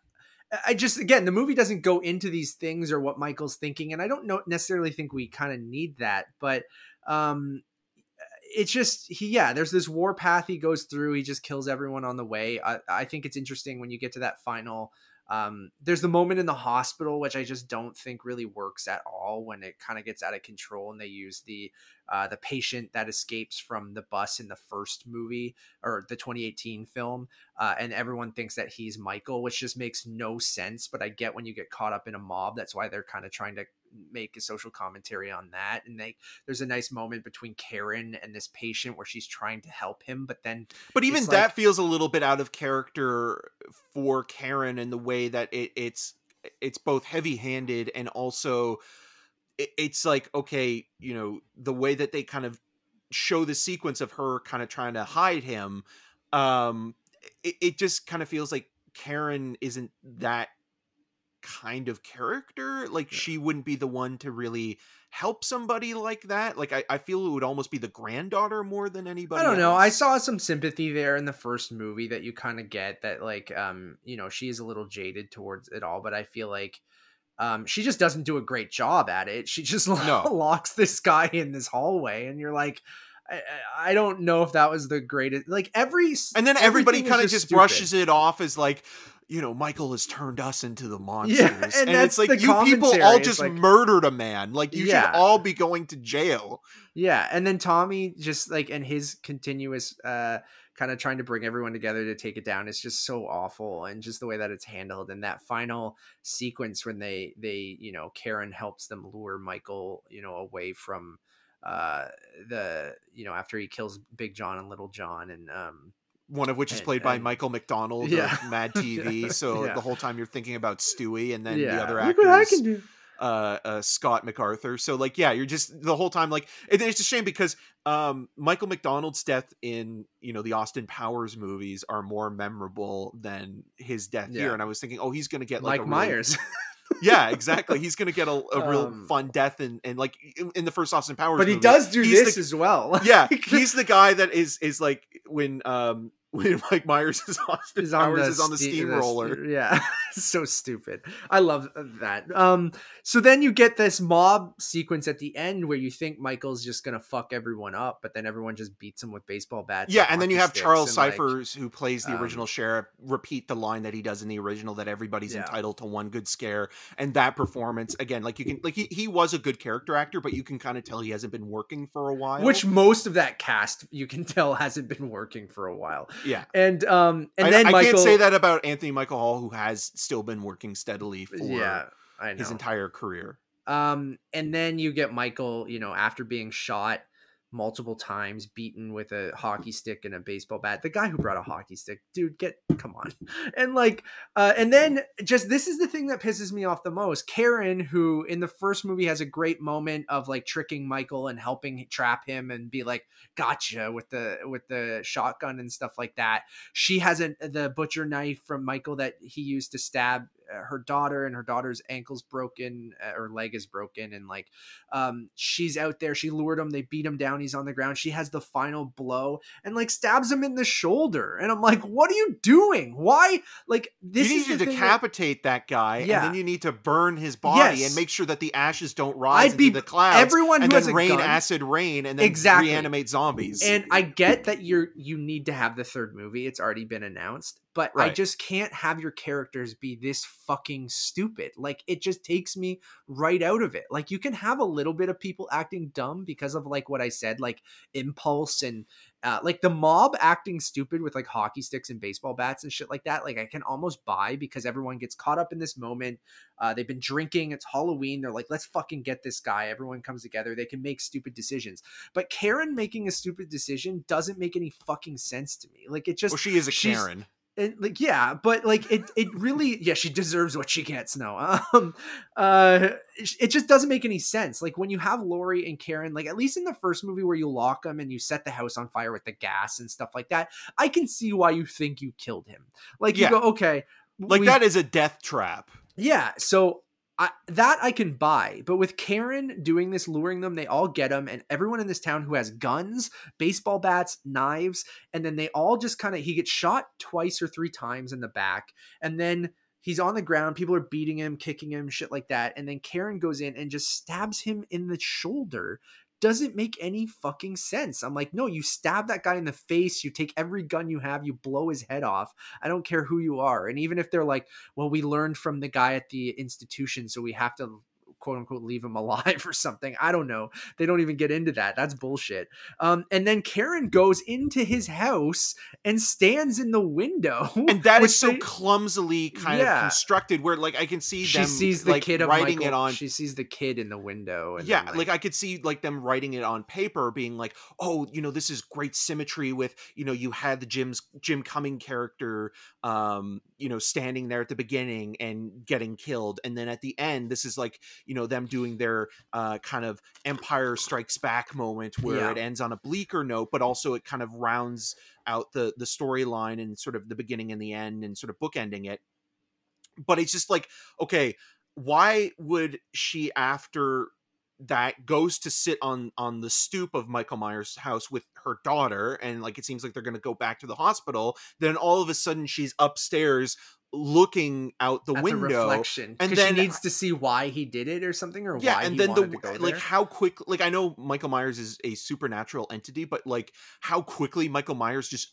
I just, again, the movie doesn't go into these things or what Michael's thinking. And I don't know, necessarily think we kind of need that. But, um, it's just he yeah there's this war path he goes through he just kills everyone on the way. I, I think it's interesting when you get to that final um, there's the moment in the hospital which i just don't think really works at all when it kind of gets out of control and they use the uh, the patient that escapes from the bus in the first movie or the 2018 film uh, and everyone thinks that he's michael which just makes no sense but i get when you get caught up in a mob that's why they're kind of trying to make a social commentary on that and they there's a nice moment between Karen and this patient where she's trying to help him, but then but even that like- feels a little bit out of character for karen in the way that it, it's it's both heavy-handed and also it, it's like okay you know the way that they kind of show the sequence of her kind of trying to hide him um it, it just kind of feels like karen isn't that kind of character like Yeah. she wouldn't be the one to really help somebody like that like i, I feel it would almost be the granddaughter more than anybody I don't know. I saw some sympathy there in the first movie that you kind of get that like um you know she is a little jaded towards it all, but I feel like um she just doesn't do a great job at it. She just No. locks this guy in this hallway, and you're like. I, I don't know if that was the greatest. Like every, and then everybody kind of just stupid. brushes it off as like you know michael has turned us into the monsters. and and, that's it's like you people all just like- murdered a man. Like you Yeah. should all be going to jail. Yeah, and then Tommy just like and his continuous uh kind of trying to bring everyone together to take it down is just so awful and just the way that it's handled and that final sequence when they they you know Karen helps them lure Michael you know away from uh the you know after he kills Big John and Little John and um one of which is And- played by and- michael mcdonald Yeah. of mad tv so Yeah. the whole time you're thinking about stewie and then yeah the other look what I actors can do uh, uh Scott MacArthur. So like yeah, you're just the whole time like and it's a shame because um Michael McDonald's death in you know the Austin Powers movies are more memorable than his death Yeah. here. And I was thinking, oh, he's gonna get like Mike a really- Myers yeah, exactly. He's gonna get a, a real Um, fun death and and like in, in the first Austin Powers, but he movie, does do this the- as well yeah, he's the guy that is is like when um when Mike Myers is Austin is Powers is on the ste- steamroller. yeah, so stupid. I love that. Um, so then you get this mob sequence at the end where you think Michael's just gonna fuck everyone up, but then everyone just beats him with baseball bats. Yeah, and then you have Charles and, like, Cyphers, who plays the um, original sheriff, repeat the line that he does in the original that everybody's Yeah. entitled to one good scare. And that performance, again, like you can, like he, he was a good character actor, but you can kind of tell he hasn't been working for a while. which most of that cast you can tell hasn't been working for a while. Yeah, And um, and I, then I Michael, can't say that about Anthony Michael Hall, who has still been working steadily for Yeah, I know. his entire career. Um, and then you get Michael, you know, after being shot multiple times, beaten with a hockey stick and a baseball bat. The guy who brought a hockey stick, dude, get come on. And like, uh, and then just this is the thing that pisses me off the most. Karen, who in the first movie has a great moment of like tricking Michael and helping trap him and be like, gotcha with the with the shotgun and stuff like that. She has a the butcher knife from Michael that he used to stab her daughter and her daughter's ankles broken uh, or leg is broken and like um she's out there she lured him they beat him down he's on the ground she has the final blow and like stabs him in the shoulder and i'm like what are you doing why like this you need the to thing that- decapitate that guy, Yeah. and then you need to burn his body Yes. and make sure that the ashes don't rise I'd be- into the clouds. everyone and who has then rain gun- acid rain and then Exactly. reanimate zombies. and i get that you're you need to have the third movie it's already been announced but I just can't have your characters be this fucking stupid. Like it just takes me right out of it. Like you can have a little bit of people acting dumb because of like what I said, like impulse and uh, like the mob acting stupid with like hockey sticks and baseball bats and shit like that. Like I can almost buy because everyone gets caught up in this moment. Uh, they've been drinking. It's Halloween. They're like, let's fucking get this guy. Everyone comes together. They can make stupid decisions. But Karen making a stupid decision doesn't make any fucking sense to me. Like it just well, she is a Karen. And like yeah but like it it really yeah she deserves what she gets no um uh it just doesn't make any sense like when you have Laurie and Karen like at least in the first movie where you lock them and you set the house on fire with the gas and stuff like that I can see why you think you killed him like Yeah. you go okay Like we- that is a death trap. yeah, so I, that I can buy, but with Karen doing this, luring them, they all get him, and everyone in this town who has guns, baseball bats, knives, and then they all just kind of he gets shot twice or three times in the back, and then he's on the ground. People are beating him, kicking him, shit like that, and then Karen goes in and just stabs him in the shoulder. Doesn't make any fucking sense. I'm like, no, you stab that guy in the face, you take every gun you have, you blow his head off. I don't care who you are. And even if they're like, well, we learned from the guy at the institution, so we have to quote unquote leave him alive or something. I don't know. They don't even get into that. That's bullshit. Um, and then Karen goes into his house and stands in the window. and that which so they- clumsily kind Yeah. of constructed where like i can see she them sees the like kid writing Michael, it on She sees the kid in the window. And yeah then, like, i could see like them writing it on paper being like oh you know this is great symmetry with you know you had the jim's jim cumming character um you know standing there at the beginning and getting killed and then at the end this is like you know them doing their uh kind of empire strikes back moment where Yeah. it ends on a bleaker note but also it kind of rounds out the the storyline and sort of the beginning and the end and sort of bookending it but it's just like okay why would she after that goes to sit on on the stoop of Michael Myers' house with her daughter and like it seems like they're going to go back to the hospital then all of a sudden she's upstairs looking out the at window the reflection, and then she needs to see why he did it or something, or yeah why and he then the wanted to go like how quick like i know michael myers is a supernatural entity but like how quickly michael myers just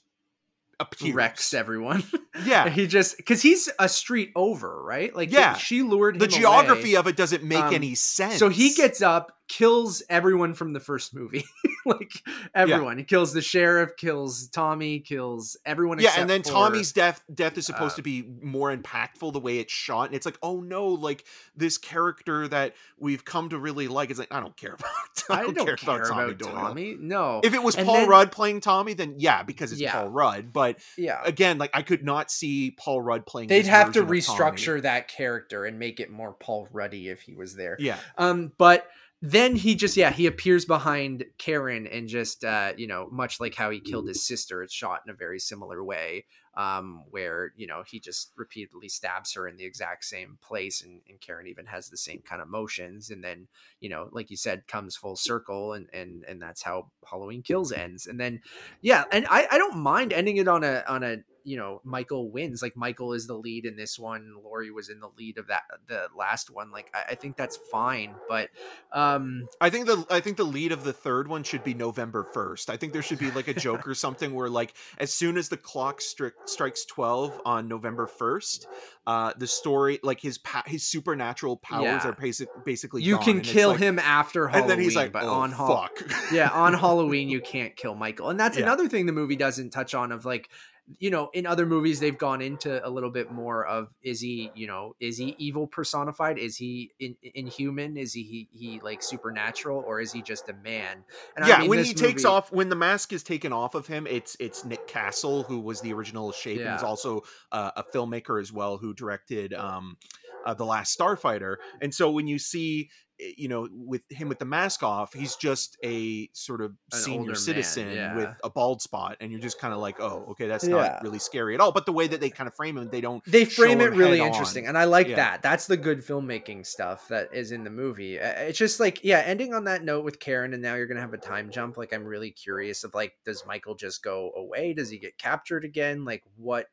appears wrecks everyone. yeah he just because he's a street over, right? Like Yeah. she lured him. the geography away. of it doesn't make Um, any sense So he gets up, kills everyone from the first movie, like everyone. He kills the sheriff, kills Tommy, kills everyone. yeah and then for- tommy's death death is supposed uh, to be more impactful the way it's shot and it's like oh no like this character that we've come to really like is like i don't care about i don't, care, about tommy doyle Tommy. No, if it was And paul then- rudd playing tommy then yeah because it's Yeah. paul rudd but yeah, again like i could not see paul rudd playing they'd have to version of Tommy. restructure that character and make it more Paul Ruddy if he was there. yeah Um, but then he just yeah he appears behind Karen and just uh you know much like how he killed his sister, it's shot in a very similar way. Um, where you know he just repeatedly stabs her in the exact same place, and, and Karen even has the same kind of motions, and then you know like you said comes full circle, and and and that's how Halloween Kills ends, and then yeah, and I I don't mind ending it on a on a you know Michael wins like Michael is the lead in this one Laurie was in the lead of that the last one like I, I think that's fine but um I think the I think the lead of the third one should be November first. I think there should be like a joke or something where like as soon as the clock stri- strikes twelve on November first, uh, the story like his pa- his supernatural powers Yeah. are basic basically you gone, can kill like- him after Halloween and then he's like, but oh, on fuck, yeah on Halloween you can't kill Michael and that's Yeah. another thing the movie doesn't touch on of like you know in other movies they've gone into a little bit more of is he you know is he evil personified? Is he in, inhuman? Is he, he he like supernatural? Or is he just a man? And yeah, I mean, when he takes off, when the mask is taken off of him, it's it's Nick Castle, who was the original Shape, and is also uh, a filmmaker as well, who directed um, uh, the Last Starfighter. And so when you see, Eh, you know, with him with the mask off, he's just a sort of An senior man, citizen yeah. with a bald spot, and you're just kind of like, oh, okay, that's Yeah. not really scary at all. But the way that they kind of frame him, they don't. they frame it really head on. interesting and i like Yeah. that that's the good filmmaking stuff that is in the movie it's just like yeah ending on that note with karen and now you're gonna have a time jump like i'm really curious of like does michael just go away does he get captured again like what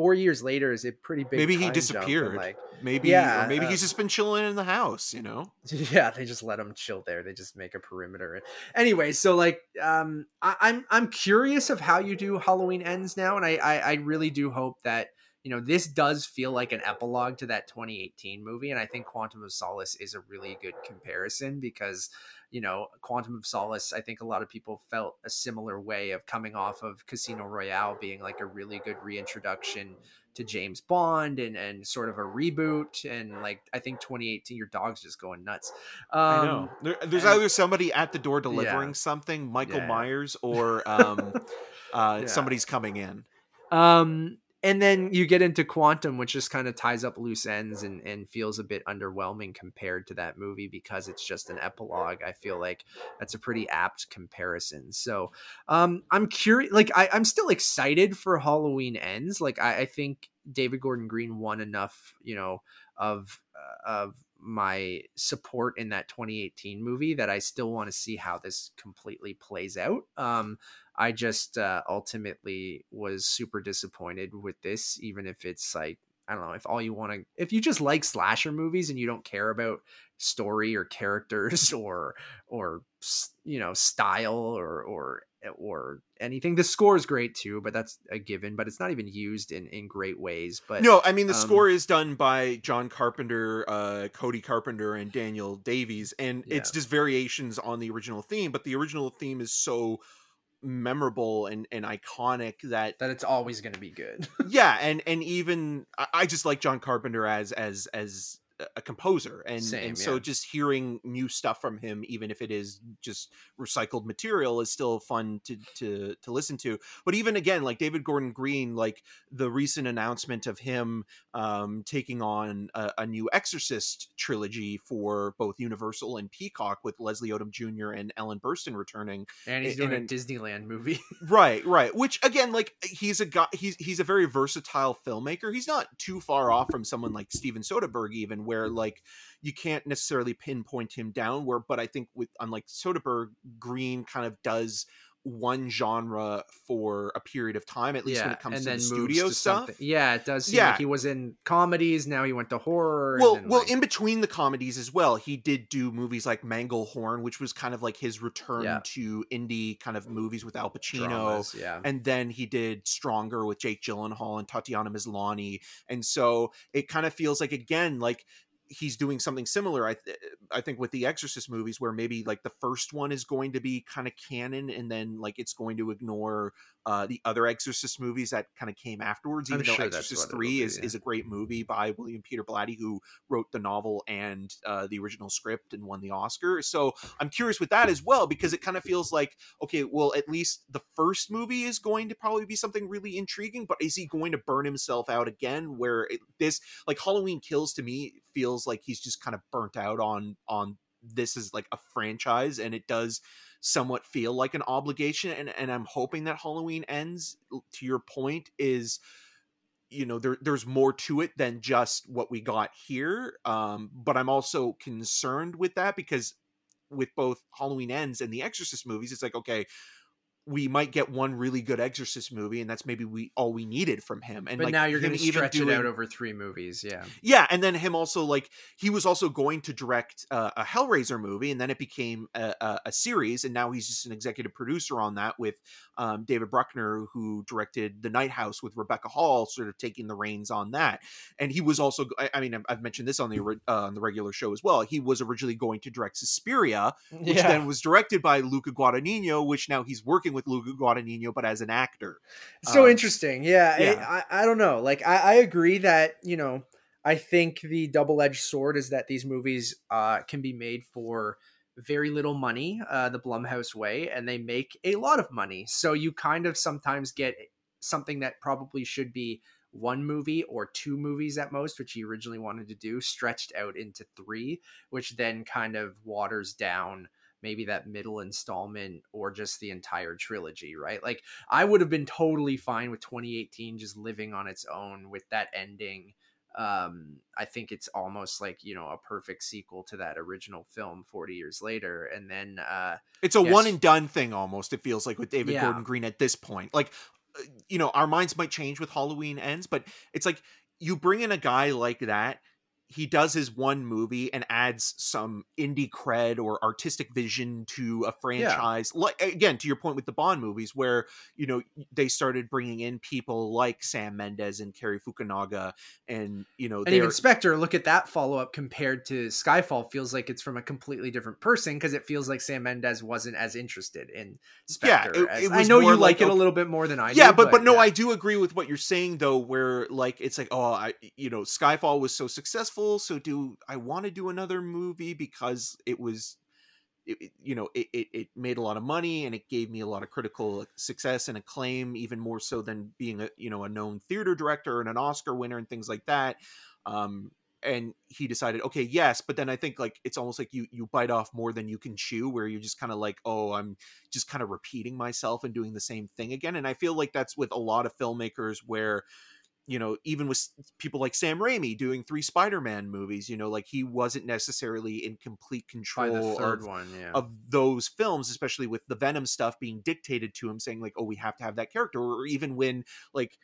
four years later is a pretty big. Maybe he disappeared. Like, maybe yeah, or maybe uh, he's just been chilling in the house, you know? yeah, they just let him chill there. They just make a perimeter. Anyway, so like, um, I, I'm I'm curious of how you do Halloween ends now, and I, I I really do hope that you know this does feel like an epilogue to that 2018 movie, and I think Quantum of Solace is a really good comparison because you know Quantum of Solace. I think a lot of people felt a similar way of coming off of Casino Royale being like a really good reintroduction to James Bond and and sort of a reboot and like I think 2018 your dog's just going nuts. Um, I know. There, there's and- either somebody at the door delivering something, Michael Yeah. Myers, or um, uh, Yeah. somebody's coming in. Um, and then you get into Quantum, which just kind of ties up loose ends and, and feels a bit underwhelming compared to that movie because it's just an epilogue. I feel like that's a pretty apt comparison. So um, I'm curious, like, I, I'm still excited for Halloween Ends. Like, I, I think David Gordon Green won enough, you know, of, uh, of, my support in that 2018 movie that I still want to see how this completely plays out. Um, I just uh, ultimately was super disappointed with this, even if it's like I don't know if all you want to if you just like slasher movies and you don't care about story or characters or or you know style or or or anything. The score is great too, but that's a given. But it's not even used in in great ways. But no, I mean the um, score is done by John Carpenter, uh, Cody Carpenter, and Daniel Davies, and it's just variations on the original theme. But the original theme is so memorable and, and iconic that that it's always going to be good. yeah, and and even I, I just like John Carpenter as as as a composer and Same, and so yeah. just hearing new stuff from him even if it is just recycled material is still fun to to to listen to but even again like david gordon green like the recent announcement of him um taking on a, a new exorcist trilogy for both universal and peacock with leslie odom jr and ellen burstyn returning and he's in doing a Disneyland movie. right right which again like he's a guy he's he's a very versatile filmmaker he's not too far off from someone like steven soderbergh even where mm-hmm. like you can't necessarily pinpoint him down where but i think with unlike soderbergh green kind of does one genre for a period of time at least when it comes to the moves studio to stuff something- Yeah, it does. Seem Yeah. like he was in comedies. Now he went to horror. well then, well like- in between the comedies as well he did do movies like manglehorn which was kind of like his return Yeah. to indie kind of movies with al pacino dramas, yeah. and then he did Stronger with Jake Gyllenhaal and Tatiana Maslany, and so it kind of feels like again like he's doing something similar. I th- I think with the Exorcist movies, where maybe like the first one is going to be kind of canon, and then like it's going to ignore uh, the other Exorcist movies that kind of came afterwards. I'm Even though sure Exorcist Three be, is yeah. is a great movie by William Peter Blatty, who wrote the novel and uh, the original script and won the Oscar. So I'm curious with that as well because it kind of feels like okay, well, at least the first movie is going to probably be something really intriguing, but is he going to burn himself out again? Where it, this, like Halloween Kills, to me feels like he's just kind of burnt out on on this is like a franchise, and it does somewhat feel like an obligation. And and I'm hoping that Halloween ends. To your point, is you know there there's more to it than just what we got here um but i'm also concerned with that because with both halloween ends and the exorcist movies it's like okay we might get one really good exorcist movie and that's maybe we all we needed from him and but like now you're going to even stretch it out over three movies. Yeah. yeah, and then him also like he was also going to direct uh, a Hellraiser movie, and then it became a, a, a series, and now he's just an executive producer on that with um, David Bruckner, who directed The Night House with Rebecca Hall, sort of taking the reins on that. And he was also, I, I mean, I've- mentioned this on the uh, on the regular show as well. He was originally going to direct Suspiria, which then was directed by Luca Guadagnino, which now he's working with Luca Guadagnino, but as an actor. so Um, interesting yeah, I- yeah. I, I don't know like I, I agree that you know i think the double-edged sword is that these movies uh, can be made for very little money uh, the blumhouse way and they make a lot of money so you kind of sometimes get something that probably should be one movie or two movies at most which he originally wanted to do stretched out into three which then kind of waters down maybe that middle installment or just the entire trilogy right like I would have been totally fine with 2018 just living on its own with that ending. Um, I think it's almost like you know a perfect sequel to that original film 40 years later, and then uh, It's a Yes. one and done thing almost. It feels like with David Yeah. Gordon Green at this point. Like uh, you know our minds might change with Halloween ends, but it's like you bring in a guy like that he does his one movie and adds some indie cred or artistic vision to a franchise yeah. like again to your point with the bond movies where you know they started bringing in people like sam mendes and cary fukunaga and you know and even spectre look at that follow-up compared to skyfall feels like it's from a completely different person because it feels like sam mendes wasn't as interested in spectre yeah, it, it i know you like, like, it a little bit more than i yeah do, but but no yeah. i do agree with what you're saying though where like it's like oh i you know skyfall was so successful so do I want to do another movie because it was it, you know it, it, it, made a lot of money and it gave me a lot of critical success and acclaim even more so than being a you know a known theater director and an oscar winner and things like that. Um and he decided okay yes but then i think like it's almost like you you bite off more than you can chew where you're just kind of like oh i'm just kind of repeating myself and doing the same thing again and i feel like that's with a lot of filmmakers where you know, even with people like Sam Raimi doing three Spider-Man movies, you know, like he wasn't necessarily in complete control of, one, yeah. of those films, especially with the Venom stuff being dictated to him, saying like, "Oh, we have to have that character," or even when like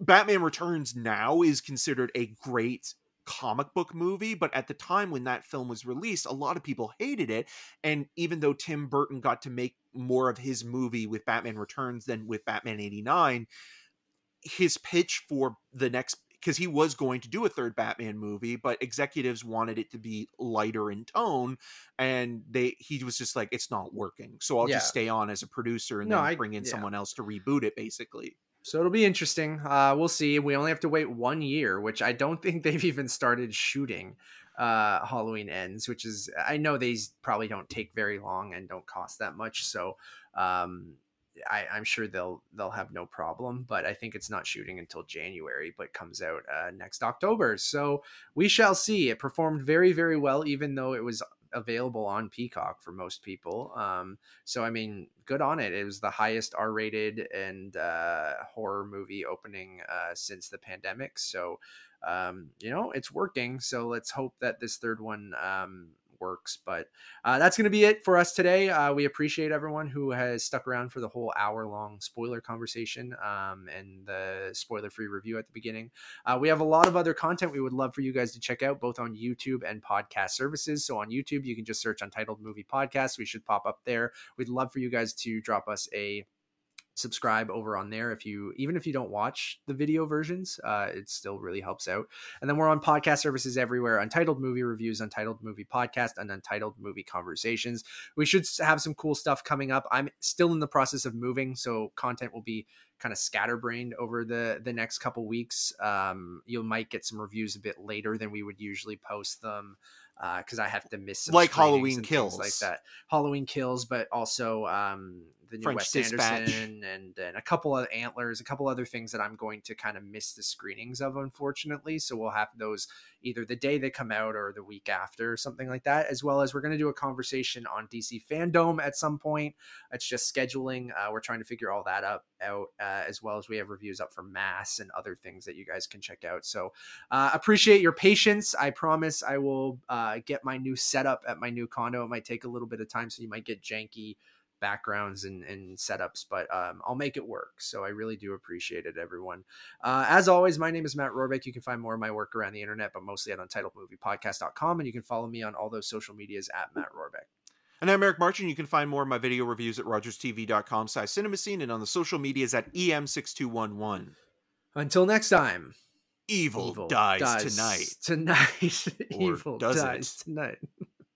Batman Returns now is considered a great comic book movie, but at the time when that film was released, a lot of people hated it. And even though Tim Burton got to make more of his movie with Batman Returns than with Batman 89, his pitch for the next because he was going to do a third Batman movie, but executives wanted it to be lighter in tone, and they he was just like, it's not working, so I'll yeah. just stay on as a producer and no, then I, bring in yeah. someone else to reboot it, basically. So it'll be interesting. Uh, we'll see. We only have to wait one year, which I don't think they've even started shooting. Uh, Halloween ends, which is I know these probably don't take very long and don't cost that much, so um, I, am sure they'll they'll have no problem, but I think it's not shooting until January, but comes out uh, next October. So we shall see. It performed very very well, even though it was available on Peacock for most people. Um, so I mean, good on it. It was the highest R-rated and uh, horror movie opening uh, since the pandemic. So um, you know, it's working. So let's hope that this third one um, works. But uh, that's going to be it for us today. Uh, we appreciate everyone who has stuck around for the whole hour long spoiler conversation um, and the spoiler free review at the beginning. Uh, we have a lot of other content we would love for you guys to check out, both on YouTube and podcast services. So on YouTube, you can just search Untitled Movie Podcast. We should pop up there. We'd love for you guys to drop us a subscribe over on there if you even if you don't watch the video versions uh, it still really helps out. And then we're on podcast services everywhere untitled movie reviews untitled movie podcast and untitled movie conversations. We should have some cool stuff coming up. I'm still in the process of moving so content will be kind of scatterbrained over the the next couple weeks. Um, you might get some reviews a bit later than we would usually post them because uh, I have to miss like Halloween Kills like that. Halloween Kills, but also um, the new French Wes Dispatch. Anderson and, and a couple of antlers, a couple other things that I'm going to kind of miss the screenings of, unfortunately. So we'll have those either the day they come out or the week after, or something like that. As well as we're going to do a conversation on DC Fandom at some point. It's just scheduling. Uh, we're trying to figure all that up out, uh, as well as we have reviews up for Mass and other things that you guys can check out. So uh, appreciate your patience. I promise I will uh, get my new setup at my new condo. It might take a little bit of time, so you might get janky backgrounds and, and setups, but um, I'll make it work. So I really do appreciate it, everyone. Uh, as always, my name is Matt Rohrbeck. You can find more of my work around the internet, but mostly at untitledmoviepodcast.com. And you can follow me on all those social medias at Matt Rohrbeck. And I'm Eric Martin. You can find more of my video reviews at rogerstv.com slash cinema scene and on the social medias at EM6211. Until next time. Evil, Evil dies, dies, tonight. Tonight. Evil dies it? tonight.